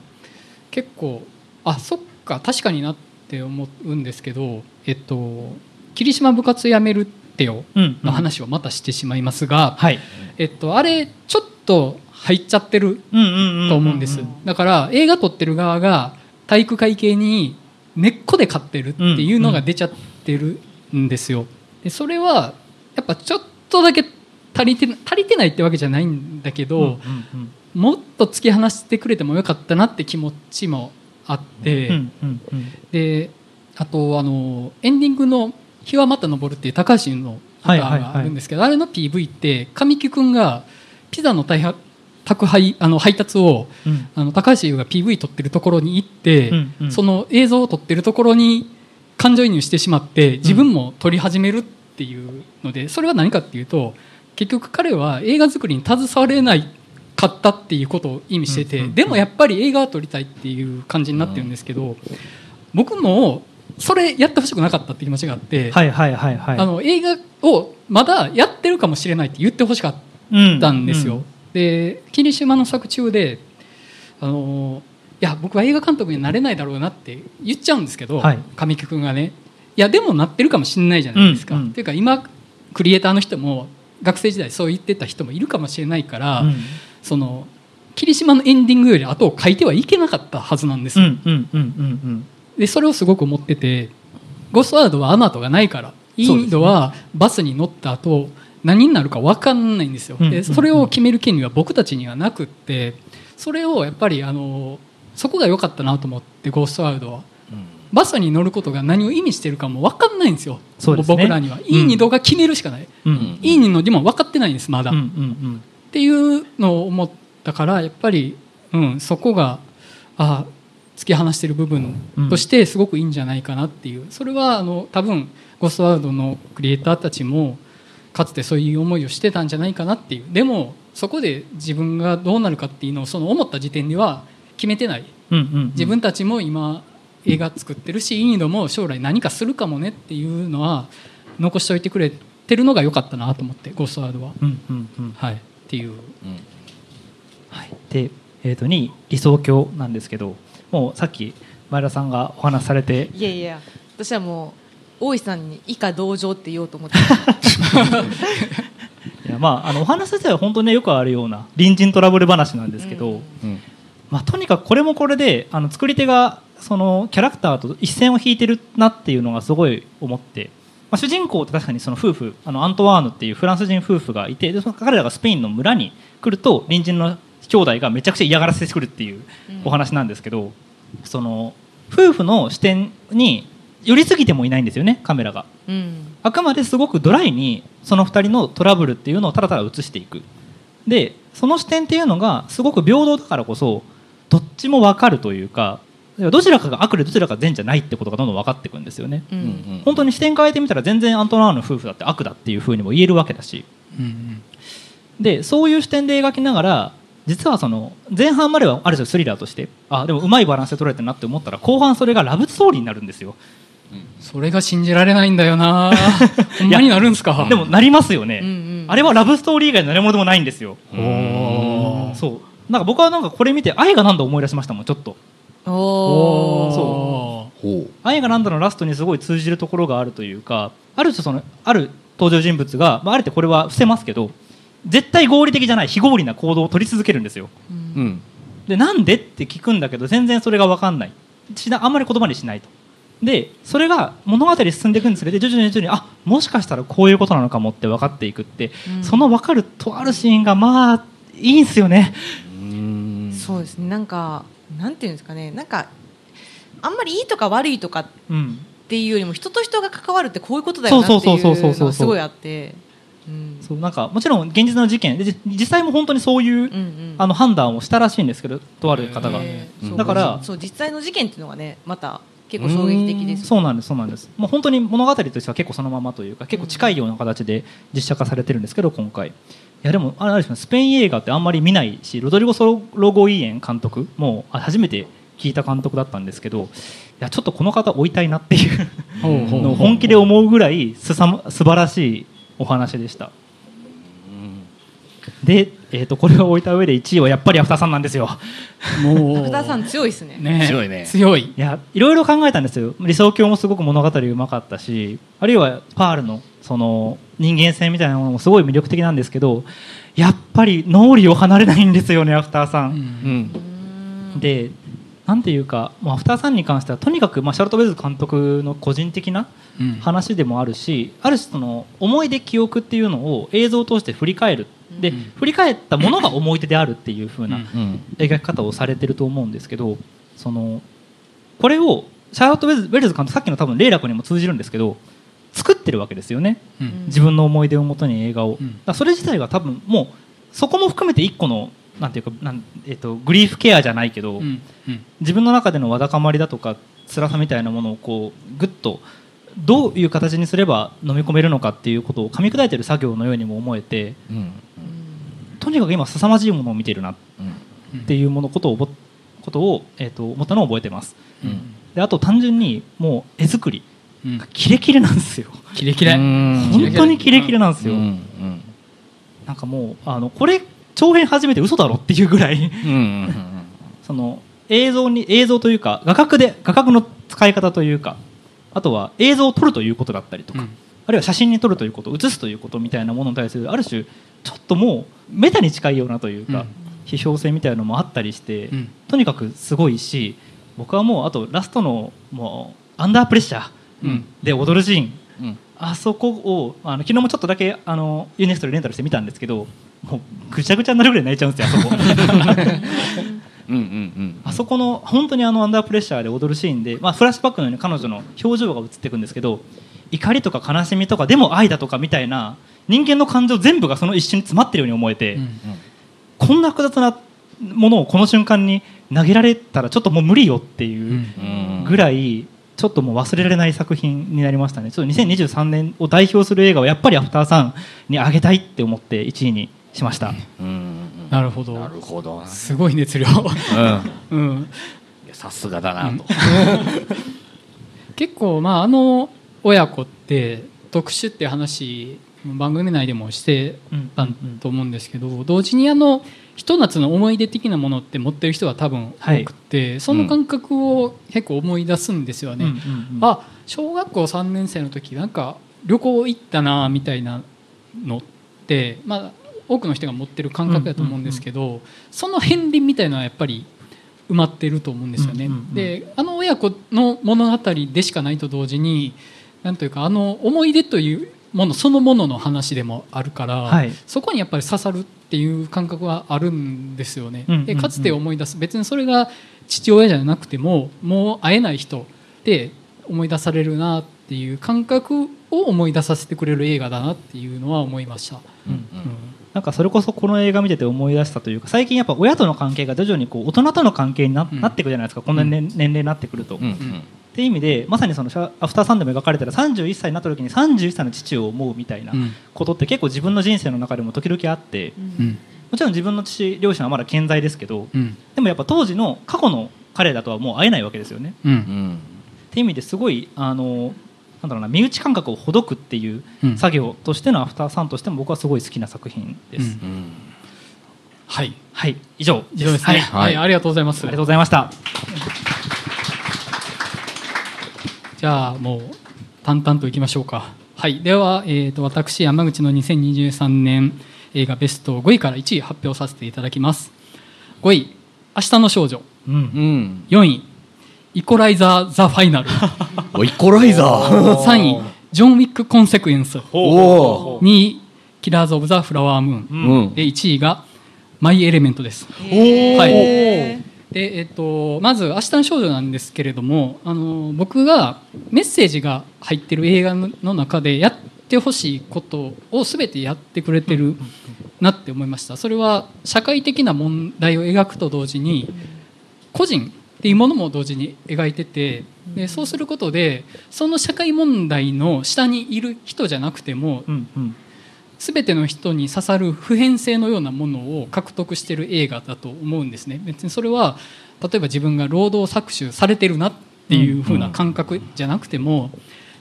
結構あそっか確かになって思うんですけどえっと霧島部活やめるってようんの話をまたしてしまいますが、はい。えっと、あれちょっと入っちゃってると思うんです。だから映画撮ってる側が体育会系に根っこで勝ってるっていうのが出ちゃってるんですよ。でそれはやっぱちょっとだけ足りて足りてないってわけじゃないんだけど、もっと突き放してくれてもよかったなって気持ちもあって、であとあのエンディングの「日はまた昇る」っていう高橋の歌があるんですけど、あれの PV って神木君がピザの大は宅配あの配達をうん。あの高橋優が PV 撮ってるところに行って、うんうん。その映像を撮ってるところに感情移入してしまって自分も撮り始めるっていうのでそれは何かっていうと結局彼は映画作りに携われないかったっていうことを意味してて、でもやっぱり映画を撮りたいっていう感じになってるんですけど、僕もそれやってほしくなかったっていう気持ちがあって、はいはいはいはい。あの映画をまだやってるかもしれないって言ってほしかったんですよ。で霧島の作中であのいや僕は映画監督になれないだろうなって言っちゃうんですけど、はい。神木君がね。いやでもなってるかもしれないじゃないですか。うんうん。っていうか今クリエイターの人も学生時代そう言ってた人もいるかもしれないから、うん。その霧島のエンディングより後を書いてはいけなかったはずなんですよ。うんうんうんうんでそれをすごく思っててゴーストワールドはあの後がないからインドはバスに乗った後何になるか分かんないんですよ、うんでそれを決める権利は僕たちにはなくってそれをやっぱりあのそこが良かったなと思って「ゴーストワールドは」バスに乗ることが何を意味してるかも分かんないんですよ。そうですね。僕らには、いい二度が決めるしかない、うんいい二度でも分かってないんですまだ、うんうっん。ていうのを思ったからやっぱり、うん、そこがあ突き放してる部分としてすごくいいんじゃないかなっていう。それはあの多分ゴーストワールドのクリエイターたちもかつてそういう思いをしてたんじゃないかなっていう。でもそこで自分がどうなるかっていうのをその思った時点では決めてない。自分たちも今映画作ってるしインドも将来何かするかもねっていうのは残しておいてくれてるのが良かったなと思ってゴーストワールドは、はい、っていう。はい、で、えー、と2位理想郷なんですけどもうさっき前田さんがお話しされて。いやいや私はもう大石さんに以下同情って言おうと思って。いや、まあ、あのお話自体は本当によくあるような隣人トラブル話なんですけど、うん。うん。まあ、とにかくこれもこれであの作り手がそのキャラクターと一線を引いてるなっていうのがすごい思って、まあ、主人公って確かにその夫婦あのアントワーヌっていうフランス人夫婦がいてでその彼らがスペインの村に来ると隣人の兄弟がめちゃくちゃ嫌がらせしてくるっていうお話なんですけど、その夫婦の視点に寄りすぎてもいないんですよねカメラが。うん。あくまですごくドライにその2人のトラブルっていうのをただただ映していく。でその視点っていうのがすごく平等だからこそどっちも分かるというかどちらかが悪でどちらかが善じゃないってことがどんどん分かっていくんですよね、ううんん。本当に視点変えてみたら全然アントナーの夫婦だって悪だっていうふうにも言えるわけだし。うんうん。でそういう視点で描きながら実はその前半まではある種スリラーとしてあでもうまいバランスで取れてるなって思ったら後半それがラブストーリーになるんですよ。それが信じられないんだよな。ほんまになるんすか？でもなりますよね、うんうん。あれはラブストーリー以外の何もでもないんですよ。そう。なんか僕はなんかこれ見て愛がなんだ思い出しましたもんちょっと。おおおほう愛がなんだのラストにすごい通じるところがあるというかある種そのある登場人物が、まあ、あえてこれは伏せますけど絶対合理的じゃない非合理な行動を取り続けるんですよ。うん。でなんでって聞くんだけど全然それが分かんない。しなあんまり言葉にしないと。でそれが物語進んでいくにつれて徐々に徐々にあもしかしたらこういうことなのかもって分かっていくって、うん。その分かるとあるシーンがまあいいんすよね。うん。そうですね。なんかなんていうんですかね。なんかあんまりいいとか悪いとかっうんていうよりも人と人が関わるってこういうことだよなっていうそうそうそうそうそうそうのがすごいあって。うんそうなんかもちろん現実の事件でじ実際も本当にそういう、うんうん。あの判断をしたらしいんですけどとある方が、だからそう実際の事件っていうのがねまた結構衝撃的ですそうなんですそうなんです。もう本当に物語としては結構そのままというか結構近いような形で実写化されてるんですけど今回。いやでもあれあれですね。スペイン映画ってあんまり見ないしロドリゴ・ソロゴイエン監督も初めて聞いた監督だったんですけどいやちょっとこの方追いたいなっていうほうほうほうのを本気で思うぐらいすさま素晴らしいお話でしたで、えー、とこれを置いた上で1位はやっぱりアフターさんなんですよ。もう。福田さん強いですね。ね。強いね。強い。いやいろいろ考えたんですよ。理想郷もすごく物語うまかったしあるいはパールのその人間性みたいなものもすごい魅力的なんですけどやっぱり脳裏を離れないんですよねアフターさん。うん。うん。でなんていうかもうアフターさんに関してはとにかく、まあ、シャルト・ベズ監督の個人的なうん。話でもあるしある種その思い出記憶っていうのを映像を通して振り返る。で、うん。振り返ったものが思い出であるっていう風なうん。うん。描き方をされてると思うんですけどそのこれをシャーロット・ウェルズウェルズ監督さっきの多分霊楽にも通じるんですけど作ってるわけですよね。うん。自分の思い出をもとに映画を、うん。だからそれ自体が多分もうそこも含めて一個のなんていうかなん、えっとグリーフケアじゃないけど、うんうん。自分の中でのわだかまりだとか辛さみたいなものをこうぐっとどういう形にすれば飲み込めるのかっていうことを噛み砕いてる作業のようにも思えてうん。とにかく今凄まじいものを見てるなっうん。ていうものことを覚ことを、えー、と思ったのを覚えてます。うん。であと単純にもう絵作り。うん。がキレキレなんですよ。キレキレ。うん。本当にキレキレなんですよ、うんうん。なんかもうあのこれ長編初めて嘘だろっていうぐらい。その映像に映像というか画角で画角の使い方というかあとは映像を撮るということだったりとか、うん。あるいは写真に撮るということ写すということみたいなものに対するある種ちょっともうメタに近いようなというか、うん。批評性みたいなのもあったりして、うん。とにかくすごいし僕はもうあとラストのもうアンダープレッシャーうん。で踊るシーン。うん。あそこをあの昨日もちょっとだけあのユネストでレンタルして見たんですけどもうぐちゃぐちゃになるぐらい泣いちゃうんですよあそこ。うんうんうんあそこの本当にあのアンダープレッシャーで踊るシーンで、まあ、フラッシュバックのように彼女の表情が映っていくんですけど怒りとか悲しみとかでも愛だとかみたいな人間の感情全部がその一瞬に詰まってるように思えて、うんこんな複雑なものをこの瞬間に投げられたらちょっともう無理よっていううん。ぐらいちょっともう忘れられない作品になりましたね。ちょっと2023年を代表する映画はやっぱり「アフターさんにあげたいって思って1位にしました。なるほど。なるほどすごい熱量、うん。うん、さすがだなと。結構まああの親子って特殊っていう話番組内でもしてたと思うんですけど、同時にあのひと夏の思い出的なものって持ってる人は多分多くて、その感覚を結構思い出すんですよね。あ小学校3年生の時なんか旅行行ったなみたいなのって、まあ、多くの人が持ってる感覚だと思うんですけど、その片鱗みたいなのはやっぱり埋まってると思うんですよね。であの親子の物語でしかないと同時になんというかあの思い出というものそのものの話でもあるから、はいそこにやっぱり刺さるっていう感覚はあるんですよね。でかつて思い出す別にそれが父親じゃなくてももう会えない人で思い出されるなっていう感覚を思い出させてくれる映画だなっていうのは思いました。うんうんなんかそれこそこの映画見てて思い出したというか最近やっぱ親との関係が徐々にこう大人との関係にな,、っていくじゃないですか。この年,、年齢になってくると。っていう意味でまさにそのアフターサンでも描かれたら31歳になった時に31歳の父を思うみたいなうん。ことって結構自分の人生の中でも時々あってうん。もちろん自分の父両親はまだ健在ですけどうん。でもやっぱ当時の過去の彼らとはもう会えないわけですよね。っていう意味ですごいあのなんだろうな身内感覚をほどくっていううん。作業としてのアフターさんとしても僕はすごい好きな作品です。うん。うん。はい。はい。以上以上ですね、はい。はい。ありがとうございます。ありがとうございました。じゃあもう淡々といきましょうか。はい。では、えー、と私山口の2023年映画ベスト5位から1位発表させていただきます。5位「明日の少女。うん。う」ん。4位「イコライザー・ザ・ファイナル」おイコライザー。3位「ジョン・ウィック・コンセクエンス」おお2位「キラーズ・オブ・ザ・フラワームーン」うん。で1位が「マイ・エレメント」です。はい。へでえっと、まず「明日の少女」なんですけれどもあの僕がメッセージが入ってる映画の中でやってほしいことを全てやってくれてるなって思いました。それは社会的な問題を描くと同時に個人っていうものも同時に描いててでそうすることでその社会問題の下にいる人じゃなくてもうんうん。全ての人に刺さる普遍性のようなものを獲得している映画だと思うんですね。別にそれは例えば自分が労働搾取されてるなっていう風な感覚じゃなくても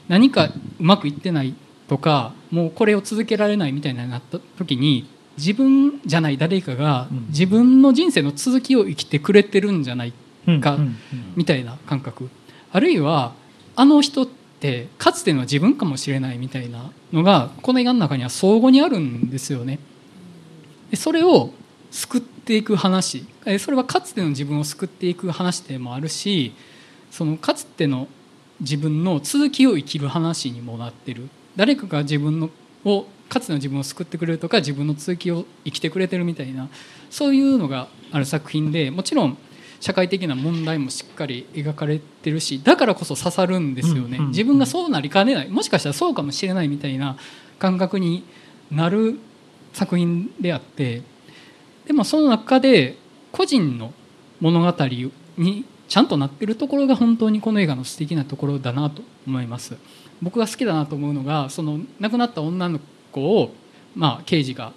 何かうまくいってないとかもうこれを続けられないみたいになった時に自分じゃない誰かがうん。自分の人生の続きを生きてくれてるんじゃないかうんうんみたいな感覚。あるいはあの人ってかつての自分かもしれないみたいなのがこの映画の中には相互にあるんですよね。それを救っていく話。それはかつての自分を救っていく話でもあるしそのかつての自分の続きを生きる話にもなってる。誰かが自分のをかつての自分を救ってくれるとか自分の続きを生きてくれてるみたいなそういうのがある作品でもちろん社会的な問題もしっかり描かれてるしだからこそ刺さるんですよね、自分がそうなりかねない。もしかしたらそうかもしれないみたいな感覚になる作品であってでもその中で個人の物語にちゃんとなってるところが本当にこの映画の素敵なところだなと思います。僕が好きだなと思うのがその亡くなった女の子を、まあ、刑事が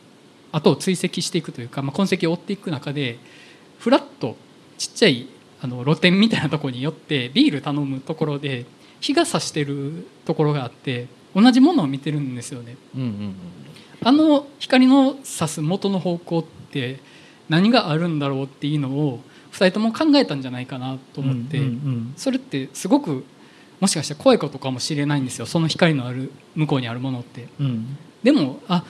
後を追跡していくというか、まあ、痕跡を追っていく中でふらっとちっちゃいあの露店みたいなところに寄ってビール頼むところで日が差してるところがあって同じものを見てるんですよね。うんうんあの光の差す元の方向って何があるんだろうっていうのを2人とも考えたんじゃないかなと思って、うんうんそれってすごくもしかしたら怖いことかもしれないんですよ。その光のある向こうにあるものって。うんうん。でもあ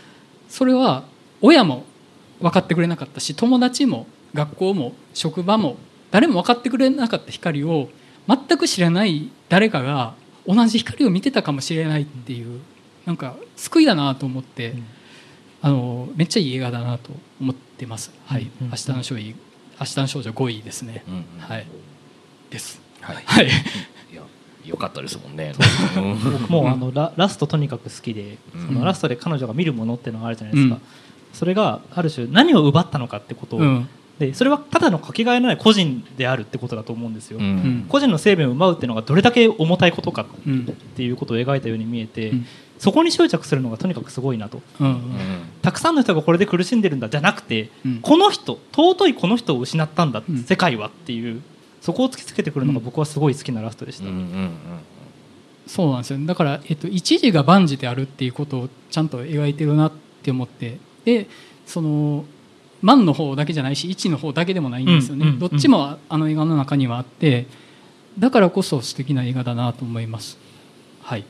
それは親も分かってくれなかったし友達も学校も職場も誰も分かってくれなかった光を全く知らない誰かが同じ光を見てたかもしれないっていうなんか救いだなと思って、うんあのめっちゃいい映画だなと思ってます。はい、うん明日の少女明日の少女5位ですね。うんうんはい。です。はいはい。よかったですもんね僕もうあのララストとにかく好きで、うんそのラストで彼女が見るものっていうのがあるじゃないですか、うんそれがある種何を奪ったのかってことを、うん。でそれはただのかけがえのない個人であるってことだと思うんですよ、うん。うん。個人の生命を奪うっていうのがどれだけ重たいことかうん。っていうことを描いたように見えて、うん。そこに執着するのがとにかくすごいなと。うん。うん。たくさんの人がこれで苦しんでるんだじゃなくて、うん。この人尊いこの人を失ったんだ、うん。世界はっていうそこを突きつけてくるのが僕はすごい好きなラストでした、うんうん。そうなんですよ。だから、えっと、一時が万事であるっていうことをちゃんと描いてるなって思ってでその万の方だけじゃないし一の方だけでもないんですよね、うんうんどっちもあの映画の中にはあってだからこそ素敵な映画だなと思います。はい。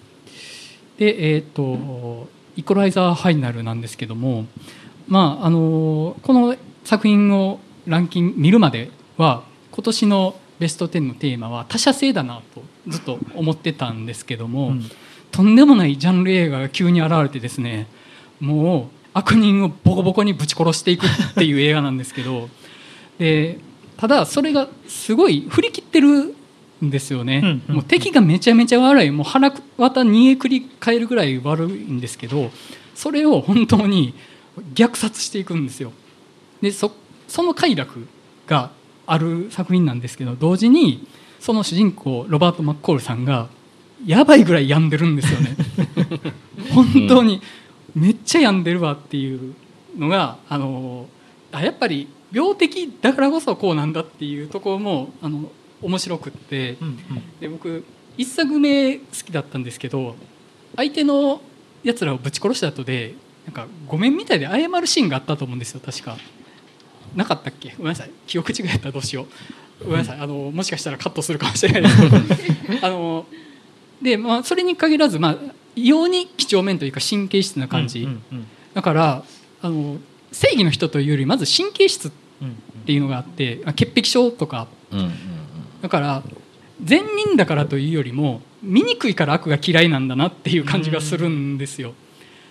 でえっ、と「イコライザーファイナル」なんですけどもまああのこの作品をランキング見るまでは今年のベスト10のテーマは他者性だなとずっと思ってたんですけども、うん。とんでもないジャンル映画が急に現れてですねもう悪人をボコボコにぶち殺していくっていう映画なんですけど でただそれがすごい振り切ってるんですよね、うんうんもう敵がめちゃめちゃ悪い。もう腹渡煮えくり返るぐらい悪いんですけどそれを本当に虐殺していくんですよ。でそその快楽がある作品なんですけど同時にその主人公ロバート・マッコールさんがやばいぐらい病んでるんですよね。本当にめっちゃ病んでるわっていうのがあのあやっぱり病的だからこそこうなんだっていうところもあの面白くって。うんうん。で僕一作目好きだったんですけど相手のやつらをぶち殺した後でなんかごめんみたいで謝るシーンがあったと思うんですよ確か。なかったっけ？ごめんなさい。記憶違いやったらどうしよう。ごめんなさい。あのもしかしたらカットするかもしれない。ですけどあのでまあそれに限らずまあ異様に几帳面というか神経質な感じ、だからあの正義の人というよりまず神経質っうんていうのがあってあ潔癖症とか。だから善人だからというよりも醜いから悪が嫌いなんだなっていう感じがするんですよ。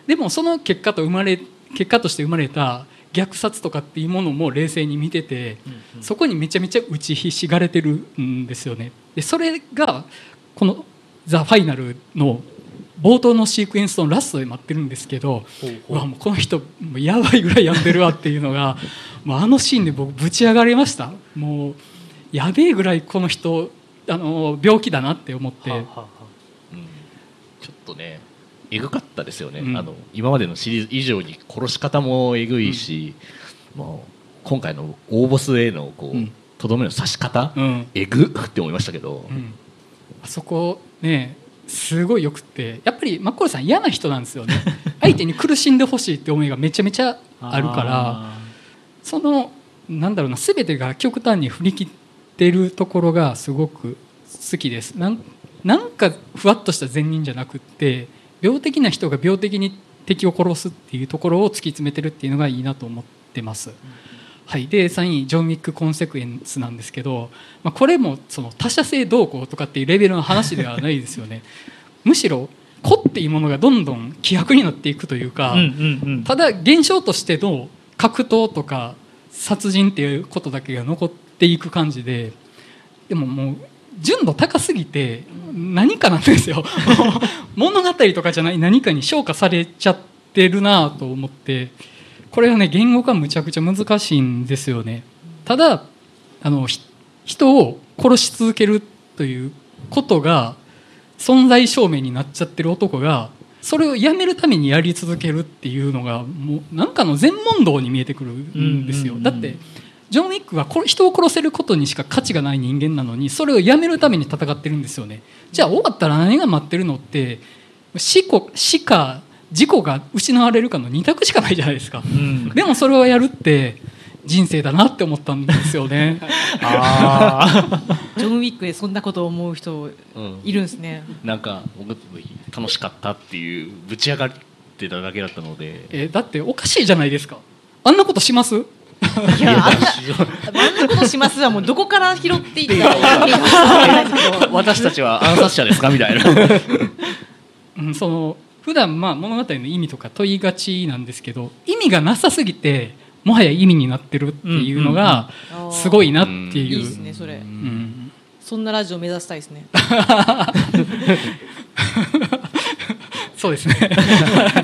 でもその結果と生まれ結果として生まれた虐殺とかっていうものも冷静に見ててそこにめちゃめちゃ打ちひしがれてるんですよね。でそれがこの「ザ・ファイナルの冒頭のシークエンスのラストで待ってるんですけどうわもうこの人もうやばいぐらい病んでるわっていうのが もうあのシーンで僕ぶち上がりました。もうやべえぐらいこの人あの病気だなって思って、はあはあはうん。ちょっとねえぐかったですよね、うん。あの今までのシリーズ以上に殺し方もえぐいし、もう今回の大ボスへのこう、うん。とどめの刺し方、うん。えぐって思いましたけど、うん。あそこねすごいよくってやっぱりマッコールさん嫌な人なんですよね。相手に苦しんでほしいって思いがめちゃめちゃああるからそのなんだろうな全てが極端に振り切ってるところがすごく好きです。なんなんかふわっとした善人じゃなくって病的な人が病的に敵を殺すっていうところを突き詰めてるっていうのがいいなと思ってます。はい、で3位ジョン・ウィック・コンセクエンスなんですけど、まあ、これもその他者性どうこうとかっていうレベルの話ではないですよね。むしろ個っていうものがどんどん希薄になっていくというか、うんうんうん。ただ現象としての格闘とか殺人っていうことだけが残っていく感じででももう純度高すぎて何かなんですよ。物語とかじゃない何かに昇華されちゃってるなと思ってこれはね言語化むちゃくちゃ難しいんですよね。ただあのひ人を殺し続けるということが存在証明になっちゃってる男がそれをやめるためにやり続けるっていうのがもうなんかの全問答に見えてくるんですよ、うん。うんうんだってジョン・ウィックはこ人を殺せることにしか価値がない人間なのにそれをやめるために戦ってるんですよね。じゃあ終わったら何が待ってるのって死か事故が失われるかの二択しかないじゃないですか。うん。でもそれをやるって人生だなって思ったんですよね。あジョン・ウィックでそんなことを思う人うんいるんですね。なんか僕楽しかったっていうぶち上がってただけだったので。えーだっておかしいじゃないですか。あんなことします？いやあんなあんなことしますはもうどこから拾っていったら私たちは暗殺者ですか？みたいな。うん、その普段まあ物語の意味とか問いがちなんですけど意味がなさすぎてもはや意味になってるっていうのがすごいなっていう。いいですねそれ。うん。そんなラジオ目指したいですね。そうですね。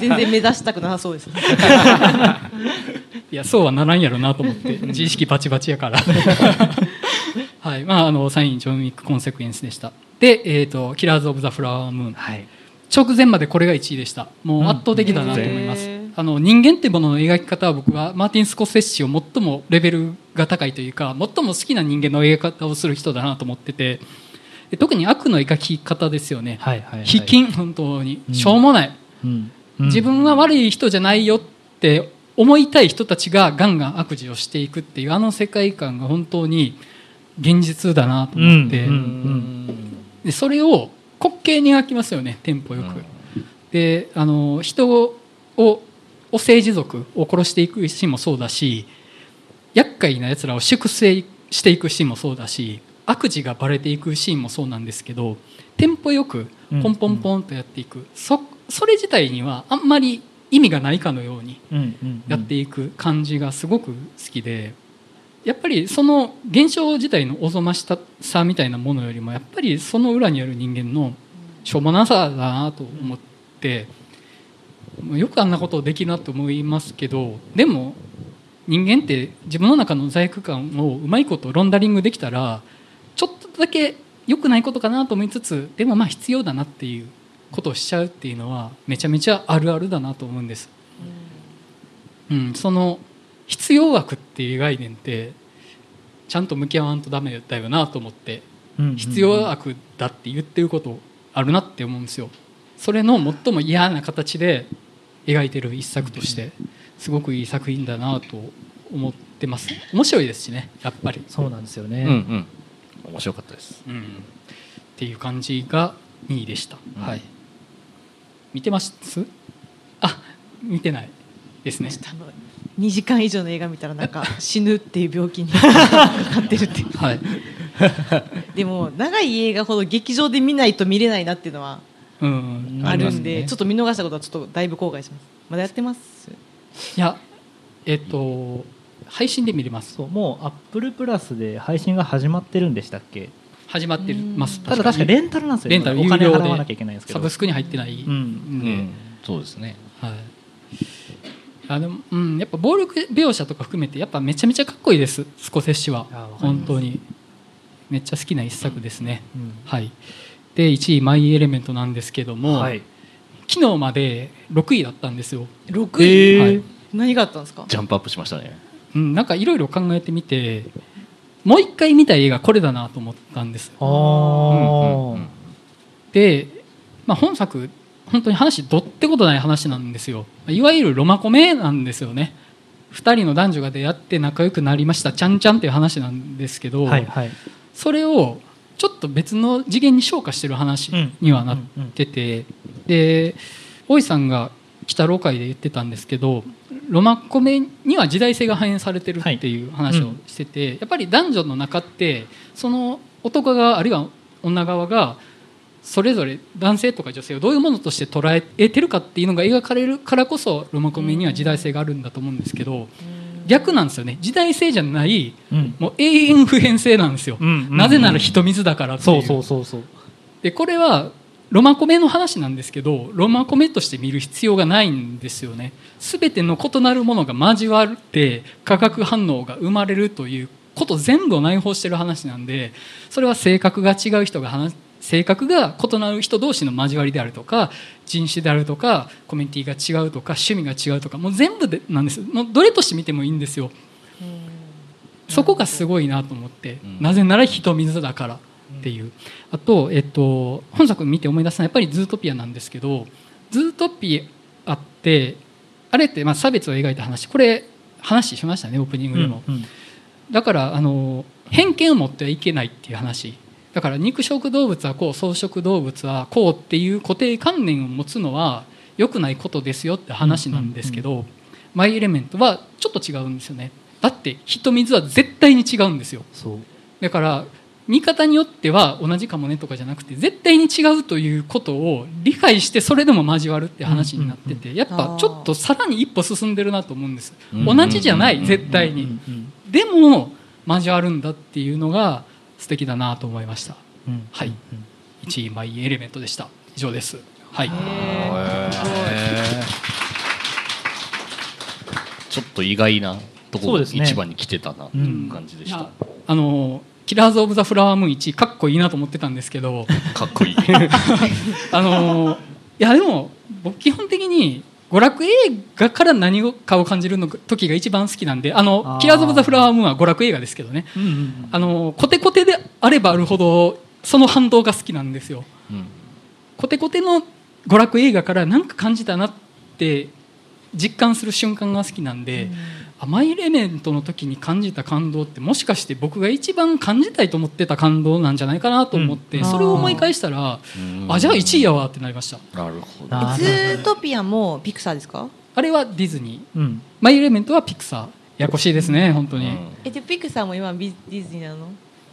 全然目指したくなさそうですいやそうはならんやろなと思って自意識バチバチやから。はい。まああのサインジョン・ウィック・コンセクエンスでした。で、えーと「キラーズ・オブ・ザ・フラワームーン」はい直前までこれが1位でした。もう圧倒的だなと思います、うんあの人間っていうものの描き方は僕はマーティン・スコセッシを最もレベルが高いというか最も好きな人間の描き方をする人だなと思っててで特に悪の描き方ですよね、はいはいはい。卑近本当に。うん。しょうもない、うん。うん。自分は悪い人じゃないよって思いたい人たちがガンガン悪事をしていくっていうあの世界観が本当に現実だなと思って、うん。うん。でそれを滑稽に描きますよねテンポよく。であの人をお政治族を殺していくシーンもそうだし厄介なやつらを粛清していくシーンもそうだし悪事がバレていくシーンもそうなんですけどテンポよくうん。ポンポンポンとやっていく、そそれ自体にはあんまり意味がないかのようにうんうん。やっていく感じがすごく好きでやっぱりその現象自体のおぞましさみたいなものよりもやっぱりその裏にある人間のしょうもなさだなと思ってよくあんなことできるなと思いますけどでも人間って自分の中の罪悪感をうまいことロンダリングできたらちょっとだけ良くないことかなと思いつつでもまあ必要だなっていうことをしちゃうっていうのはめちゃめちゃあるあるだなと思うんです。うん、その必要悪っていう概念ってちゃんと向き合わんとダメだよなと思って必要悪だって言ってることあるなって思うんですよ。それの最も嫌な形で描いてる一作としてすごくいい作品だなと思ってます。面白いですしねやっぱり、そうなんですよね、うんうん。面白かったです。うん、っていう感じが2位でした、うん。はい。見てます？あ見てないですね2時間以上の映画見たらなんか死ぬっていう病気にかかってるってはい。でも長い映画ほど劇場で見ないと見れないなっていうのはうんあるんりますね。でちょっと見逃したことはちょっとだいぶ後悔します。まだやってますいやえっと配信で見れます。そうもうアップルプラスで配信が始まってるんでしたっけ？始まってます。ただ確かレンタルなんですよ。レンタルお金払わなきゃいけないんですけど。サブスクに入ってない。うん。ん。で、うんそうですね。はいあでもうん、やっぱ暴力描写とか含めてやっぱめちゃめちゃかっこいいです。スコセッシは。本当に。めっちゃ好きな一作ですね、うん。はい。で1位「マイ・エレメント」なんですけども、はい。昨日まで6位だったんですよ、6位、えーはい。何があったんですか？ジャンプアップしましたね。うん、なんかいろいろ考えてみてもう一回見たい映画これだなと思ったんですあうんーうん。で、まあ、本作本当に話どってことない話なんですよ。いわゆるロマコメなんですよね。2人の男女が出会って仲良くなりました。ちゃんちゃんっていう話なんですけど、はいはい。それをちょっと別の次元に昇華してる話にはなってて、で大井さんが北郎会で言ってたんですけどロマコメには時代性が反映されてるっていう話をしてて、やっぱり男女の中ってその男側あるいは女側がそれぞれ男性とか女性をどういうものとして捉えてるかっていうのが描かれるからこそロマコメには時代性があるんだと思うんですけど逆なんですよね。時代性じゃないうん。もう永遠普遍性なんですよ、なぜなら人水だからっていう。でこれはロマコメの話なんですけどロマコメとして見る必要がないんですよね。全ての異なるものが交わって化学反応が生まれるということ全部を内包してる話なんでそれは性格が違う人が話性格が異なる人同士の交わりであるとか人種であるとかコミュニティが違うとか趣味が違うとかもう全部でなんです。もうどれとして見てもいいんですよ。そこがすごいなと思って、うん。なぜなら人水だからっていう、あと、えっと、本作見て思い出すのはやっぱりズートピアなんですけどズートピアってあれってまあ差別を描いた話。これ話しましたねオープニングでも、うんうん。だからあの偏見を持ってはいけないっていう話だから肉食動物はこう草食動物はこうっていう固定観念を持つのは良くないことですよって話なんですけど、マイ・エレメントはちょっと違うんですよね。だって人水は絶対に違うんですよ。だから見方によっては同じかもねとかじゃなくて絶対に違うということを理解してそれでも交わるって話になっててやっぱちょっとさらに一歩進んでるなと思うんです。同じじゃない絶対に。でも交わるんだっていうのが素敵だなと思いました。うん。はい。1位マイエレメントでした。以上です。はい。ちょっと意外なところそうですね。一番に来てたなっていう感じでした、いやあのキラーズ・オブ・ザ・フラワームーン1かっこいいなと思ってたんですけど。かっこいい。あのいやでも僕基本的に娯楽映画から何かを感じるの時が一番好きなんであのキラー。ズ・オブ・ザ・フラワームーンは娯楽映画ですけどね。うんうんあのコテコテであればあるほどその反動が好きなんですよ。うん。コテコテの娯楽映画から何か感じたなって実感する瞬間が好きなんで、あマイ・エレメントの時に感じた感動ってもしかして僕が一番感じたいと思ってた感動なんじゃないかなと思って、うん。それを思い返したら、うん。あじゃあ1位やわってなりました。なるほど。なズートピアもピクサーですか？あれはディズニー。うん。マイ・エレメントはピクサーややこしいですね本当に、うんえでピクサーも今ビディズニーなの？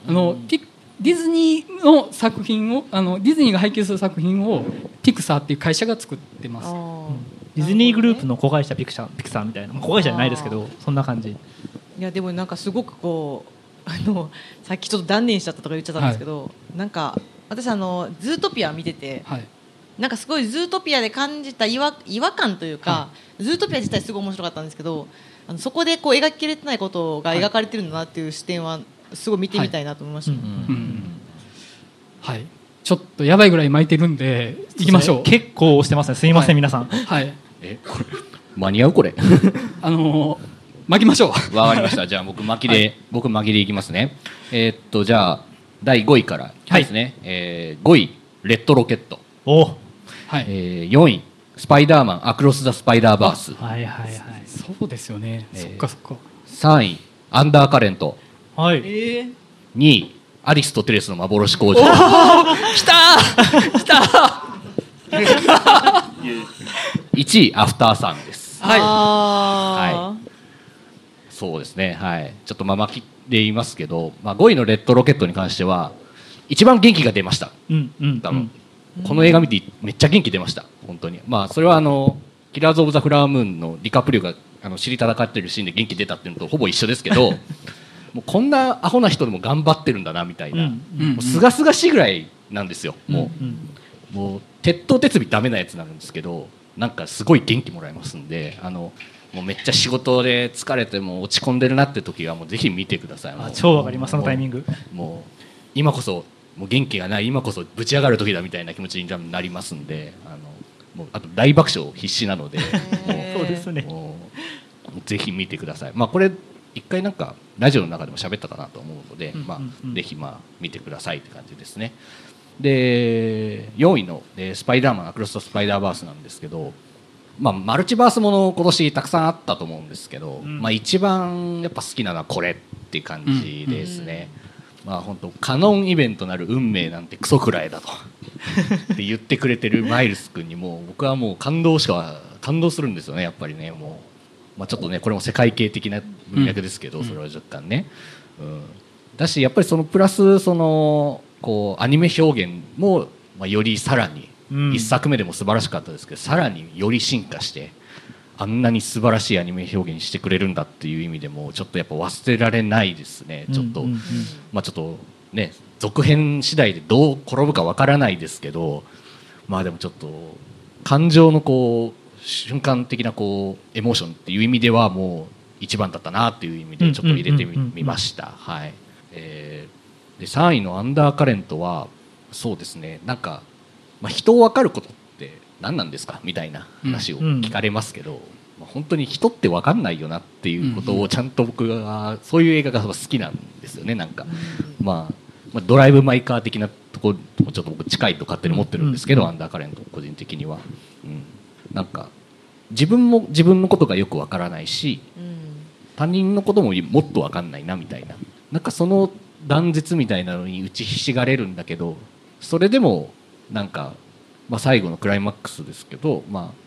あのピディズニーの作品をあのディズニーが配給する作品をピクサーっていう会社が作ってます。あーディズニーグループの子会社ピクシャピクサーみたいな。まあ子会社じゃないですけどそんな感じ。いやでもなんかすごくこうあのさっきちょっと断念しちゃったとか言っちゃったんですけど、なんか私あのズートピア見ててはい。なんかすごいズートピアで感じた違和違和感というか、ズートピア自体すごい面白かったんですけどあのそこでこう描ききれてないことが描かれてるんだなっていう視点はすごい見てみたいなと思いました、はい。ちょっとやばいぐらい巻いてるんで行きましょう。結構押してますね。すいません、はい。皆さん。はいえこれ間に合う？これ。あのー巻きましょう。わかりました。じゃあ僕巻きで、僕巻きでいきますね。えーっとじゃあ第5位からいきますね、えー5位レッドロケット、お。はい、えー4位スパイダーマンアクロス・ザ・スパイダーバース。はいはいはい。そうですよね、えーそっかそっか。3位アンダーカレント。はい。ええ2位アリスとテレスの幻工場。来た来た1位アフターサンです。はい。あそうですね。はい。ちょっとまあ巻きで言いますけど、まあ、5位のレッドロケットに関しては一番元気が出ました。うんうん多分、この映画見てめっちゃ元気出ました。本当に。まあそれはあのキラーズ・オブ・ザ・フラワームーンのディカプリオがあの尻戦ってるシーンで元気出たっていうのとほぼ一緒ですけど もうこんなアホな人でも頑張ってるんだなみたいな、うんうんもうすがすがしいぐらいなんですよ、もうんうもう鉄頭鉄尾ダメなやつなんですけどなんかすごい元気もらえますんであのもうめっちゃ仕事で疲れてもう落ち込んでるなって時はもうぜひ見てください。あ超わかります。そのタイミング。もう今こそもう元気がない今こそぶち上がる時だみたいな気持ちになりますんであのもうあと大爆笑必至なのでそうですね。もうぜひ見てください。まあこれ一回なんかラジオの中でも喋ったかなと思うので、うん。まあぜひまあ見てくださいって感じですねで4位のえー「スパイダーマンアクロス・ト・スパイダーバース」なんですけどまあ、マルチバースもの今年たくさんあったと思うんですけど、うん。まあ、一番やっぱ好きなのはこれっていう感じですね、まあ本当カノンイベントなる運命なんてクソくらいだと。って言ってくれてるマイルス君にもう僕はもう感動しか感動するんですよねやっぱりね。もう、まあ、ちょっとねこれも世界系的な文脈ですけど、うん。それは若干ね、うん、だしやっぱりそのプラスそのこうアニメ表現も、まあ、よりさらにうん。一作目でも素晴らしかったですけど、さらにより進化してあんなに素晴らしいアニメ表現してくれるんだっていう意味でもちょっとやっぱ忘れられないですね。ちょっと、うんうん。うんまあちょっとね続編次第でどう転ぶかわからないですけどまあでもちょっと感情のこう瞬間的なこうエモーションっていう意味ではもう一番だったなっていう意味でちょっと入れてみました。はい、えーで3位の「アンダーカレントは」そうですね。なんか、まあ、人を分かることって何なんですか？みたいな話を聞かれますけど、まあ、本当に人って分かんないよなっていうことをちゃんと僕はそういう映画が好きなんですよね。なんか、まあ、まあドライブ・マイ・カー的なところもちょっと僕近いと勝手に思ってるんですけど、うん。アンダーカレント個人的には、うん、なんか自分も自分のことがよく分からないしうん。他人のことももっと分かんないなみたいな。なんかその断絶みたいなのに打ちひしがれるんだけどそれでもなんか、まあ、最後のクライマックスですけどまあ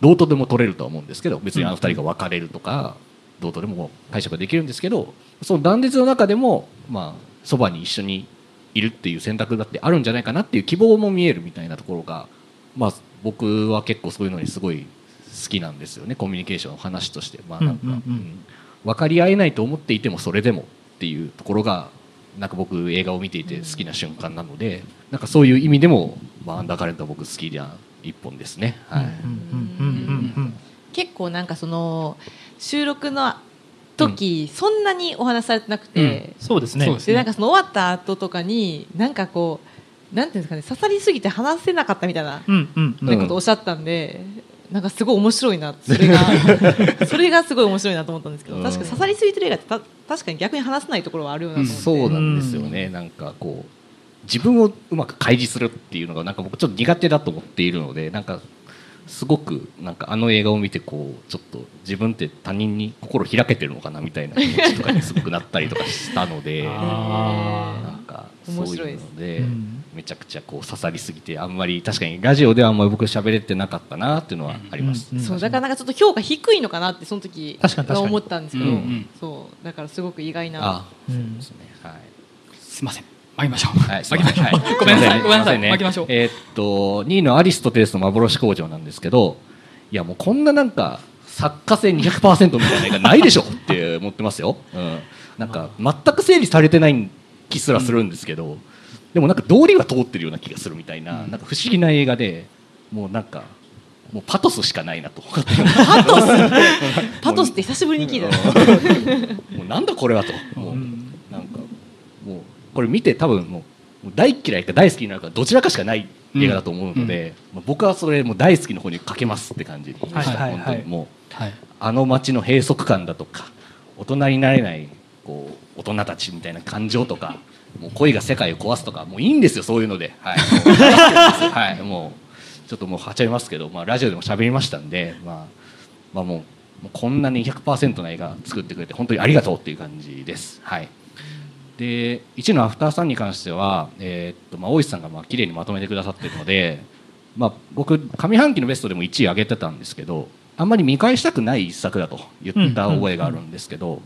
どうとでも取れるとは思うんですけど別にあの二人が別れるとかどうとでも解釈できるんですけどその断絶の中でもまあそばに一緒にいるっていう選択だってあるんじゃないかなっていう希望も見えるみたいなところが、まあ、僕は結構そういうのにすごい好きなんですよね。コミュニケーションの話として、まあなんかうんうんうん。うん。分かり合えないと思っていてもそれでもっていうところがなんか僕映画を見ていて好きな瞬間なのでなんかそういう意味でも、まあ、アンダーカレントは僕好きな一本ですね。結構なんかその収録の時、そんなにお話しされてなくて、そうですね。そうですでなんかその終わった後とかになんかこうなんていうんですかね刺さりすぎて話せなかったみたいな、ことをおっしゃったんで、なんかすごい面白いなそれが。それがすごい面白いなと思ったんですけど、うん。確かに刺さりすぎてる映画ってた確かに逆に話せないところはあるようなそうなんですよね、なんかこう自分をうまく開示するっていうのがなんか僕ちょっと苦手だと思っているのでなんかすごくなんかあの映画を見てこうちょっと自分って他人に心開けてるのかなみたいな気持ちとかにすごくなったりとかしたのであなんかそう面白いですいうのでうんめちゃくちゃこう刺さりすぎてあんまり確かにラジオではあんまり僕喋れてなかったなっていうのはあります。うんうんそうだからなんかちょっと評価低いのかなってその時確かに確かに。思ったんですけど、うんうん。そうだからすごく意外な。あうんそうですねはいすいません。巻きましょう、はい、巻きましょう、はい。ごめんなさい。すごめんなさい。すね。巻きましょう、えーっと2位のアリストテレスの幻工場なんですけどいやもうこんななんか作家性200%みたいな映画ないでしょって思ってますよ、うん、なんか全く整理されてない気すらするんですけど、でもなんか道理は通ってるような気がするみたいな,、なんか不思議な映画でもうなんかもうパトスしかないなと。パトス？パトスって久しぶりに聞いた。なもうなんだこれはと。もうなんかもうこれ見て多分もう大嫌いか大好きになるかどちらかしかない映画だと思うので、まあ僕はそれもう大好きの方にかけますって感じでした、はい。本当にもうはい。あの街の閉塞感だとか大人になれないこう大人たちみたいな感情とかもう恋が世界を壊すとかもういいんですよそういうので、はい、もうはい、もうちょっともうはちゃいますけど、まあ、ラジオでも喋りましたんで、まあ、まあもうもうこんなに100%な映画作ってくれて本当にありがとうっていう感じです。はい。で1のアフターさんに関しては、えーっとまあ、大石さんがまあ綺麗にまとめてくださってるので、まあ、僕上半期のベストでも1位上げてたんですけどあんまり見返したくない一作だと言った覚えがあるんですけど、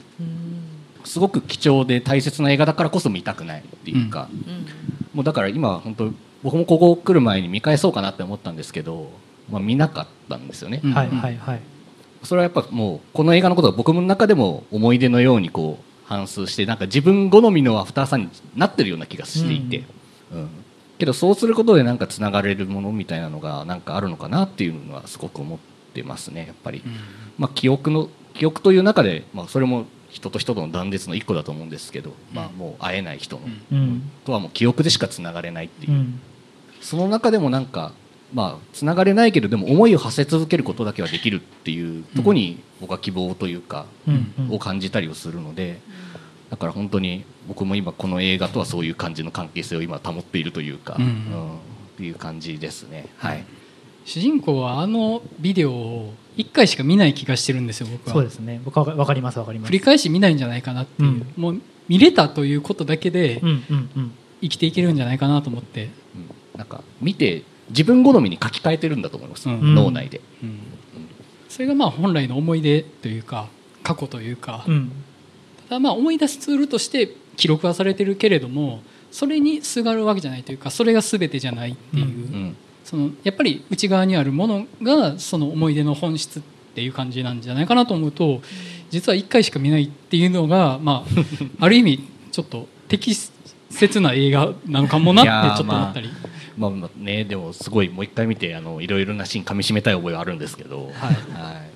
すごく貴重で大切な映画だからこそ見たくないっていうか、もうだから今本当僕もここ来る前に見返そうかなって思ったんですけど、まあ、見なかったんですよね。うん。はいはいはい。それはやっぱもうこの映画のことが僕の中でも思い出のようにこう反数してなんか自分好みのアフターさんになってるような気がしていて、うん。けどそうすることでなんかつながれるものみたいなのがなんかあるのかなっていうのはすごく思ってますねやっぱり、まあ、記憶の記憶という中で、まあ、それも人と人との断絶の一個だと思うんですけど、まあ、もう会えない人の、うん。とはもう記憶でしかつながれないっていう。う、ん。その中でもなんかまあつながれないけどでも思いを馳せ続けることだけはできるっていうところに僕は希望というか、うん。うんを感じたりをするのでだから本当に僕も今この映画とはそういう感じの関係性を今保っているというか、うん。っていう感じですね。はい。主人公はあのビデオを1回しか見ない気がしてるんですよ僕は。そうですね。僕はわかりますわかります。繰り返し見ないんじゃないかなっていう、うん。もう見れたということだけで生きていけるんじゃないかなと思って、うん。なんか見て自分好みに書き換えてるんだと思います、うん。脳内で、うん。それがまあ本来の思い出というか過去というか、うん。ただまあ思い出すツールとして記録はされてるけれどもそれにすがるわけじゃないというかそれが全てじゃないっていう、うんそのやっぱり内側にあるものがその思い出の本質っていう感じなんじゃないかなと思うと実は1回しか見ないっていうのが、まあ、ある意味ちょっと適切な映画なのかもなってちょっと思ったり。まあまあね、でもすごいもう一回見てあのいろいろなシーン噛み締めたい覚えはあるんですけど、はい。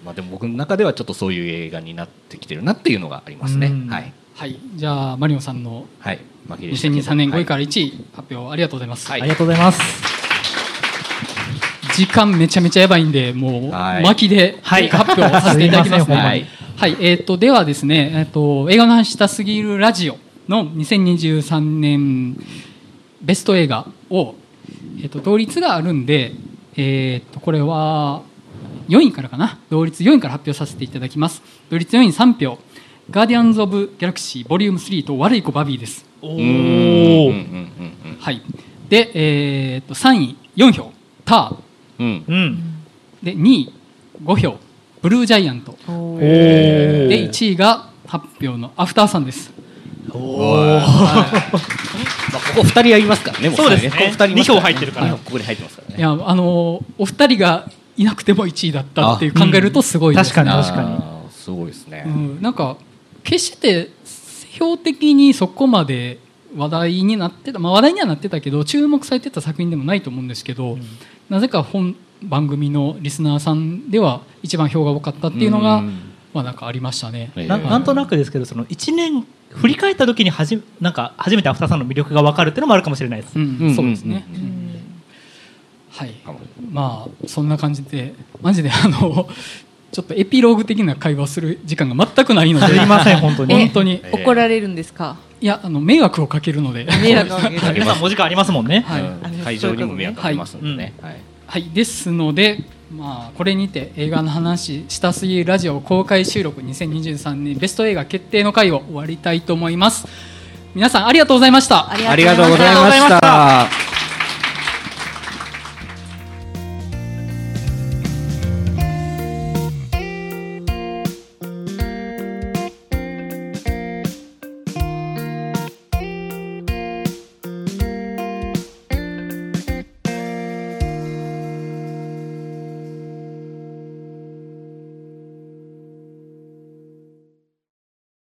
まあ、でも僕の中ではちょっとそういう映画になってきてるなっていうのがありますね。うん。はい、はい、じゃあマリオンさんのはい、負けでしたけど。2023年5位かはいら1位発表ありがとうございます、はい。ありがとうございます時間めちゃめちゃやばいんでもうはい。巻きではい。発表させていただきます。ね。はいに、はい。えー、とではですね、えー、と映画の話したすぎるラジオの2023年ベスト映画を、えー、と同率があるんで、えー、とこれは4位からかな？同率4位から発表させていただきます。同率4位3票「ガーディアンズ・オブ・ギャラクシーボリューム3と悪い子バビーです。おうんうん。うんうんはい、で、えー、と3位4票「ターうん。うん」で2位5票「ブルージャイアント」で1位が発表のアフターさんです。おまあここ二人やりますからねもそうです。ね。ここ二人二票入ってるから。ここに入ってますからね。いやあのお二人がいなくても1位だったっていう考えるとすごいです、ね確かに確かに。すごいですね、うん、なんか決して標的にそこまで話題になってた、まあ、話題にはなってたけど注目されてた作品でもないと思うんですけど、なぜか本番組のリスナーさんでは一番票が多かったっていうのが、うん。まあ、なんかありましたね。ええ。ななんとなくですけどその1年振り返った時にはじなんか初めてアフターさんの魅力が分かるっていうのもあるかもしれないです。うんうん。そうですね、うん。うん。はい。まあそんな感じでマジで あのちょっとエピローグ的な会話をする時間が全くないので。すいません本当に。本当に。え。怒られるんですか？いやあの迷惑をかけるので。迷惑をかける。皆さんお時間ありますもんね。はい。うん。会場にも迷惑かけますんでね、はい。はい、ですので、まあ、これにて映画の話したすぎるラジオ公開収録2023年ベスト映画決定の回を終わりたいと思います。皆さんありがとうございました。ありがとうございました。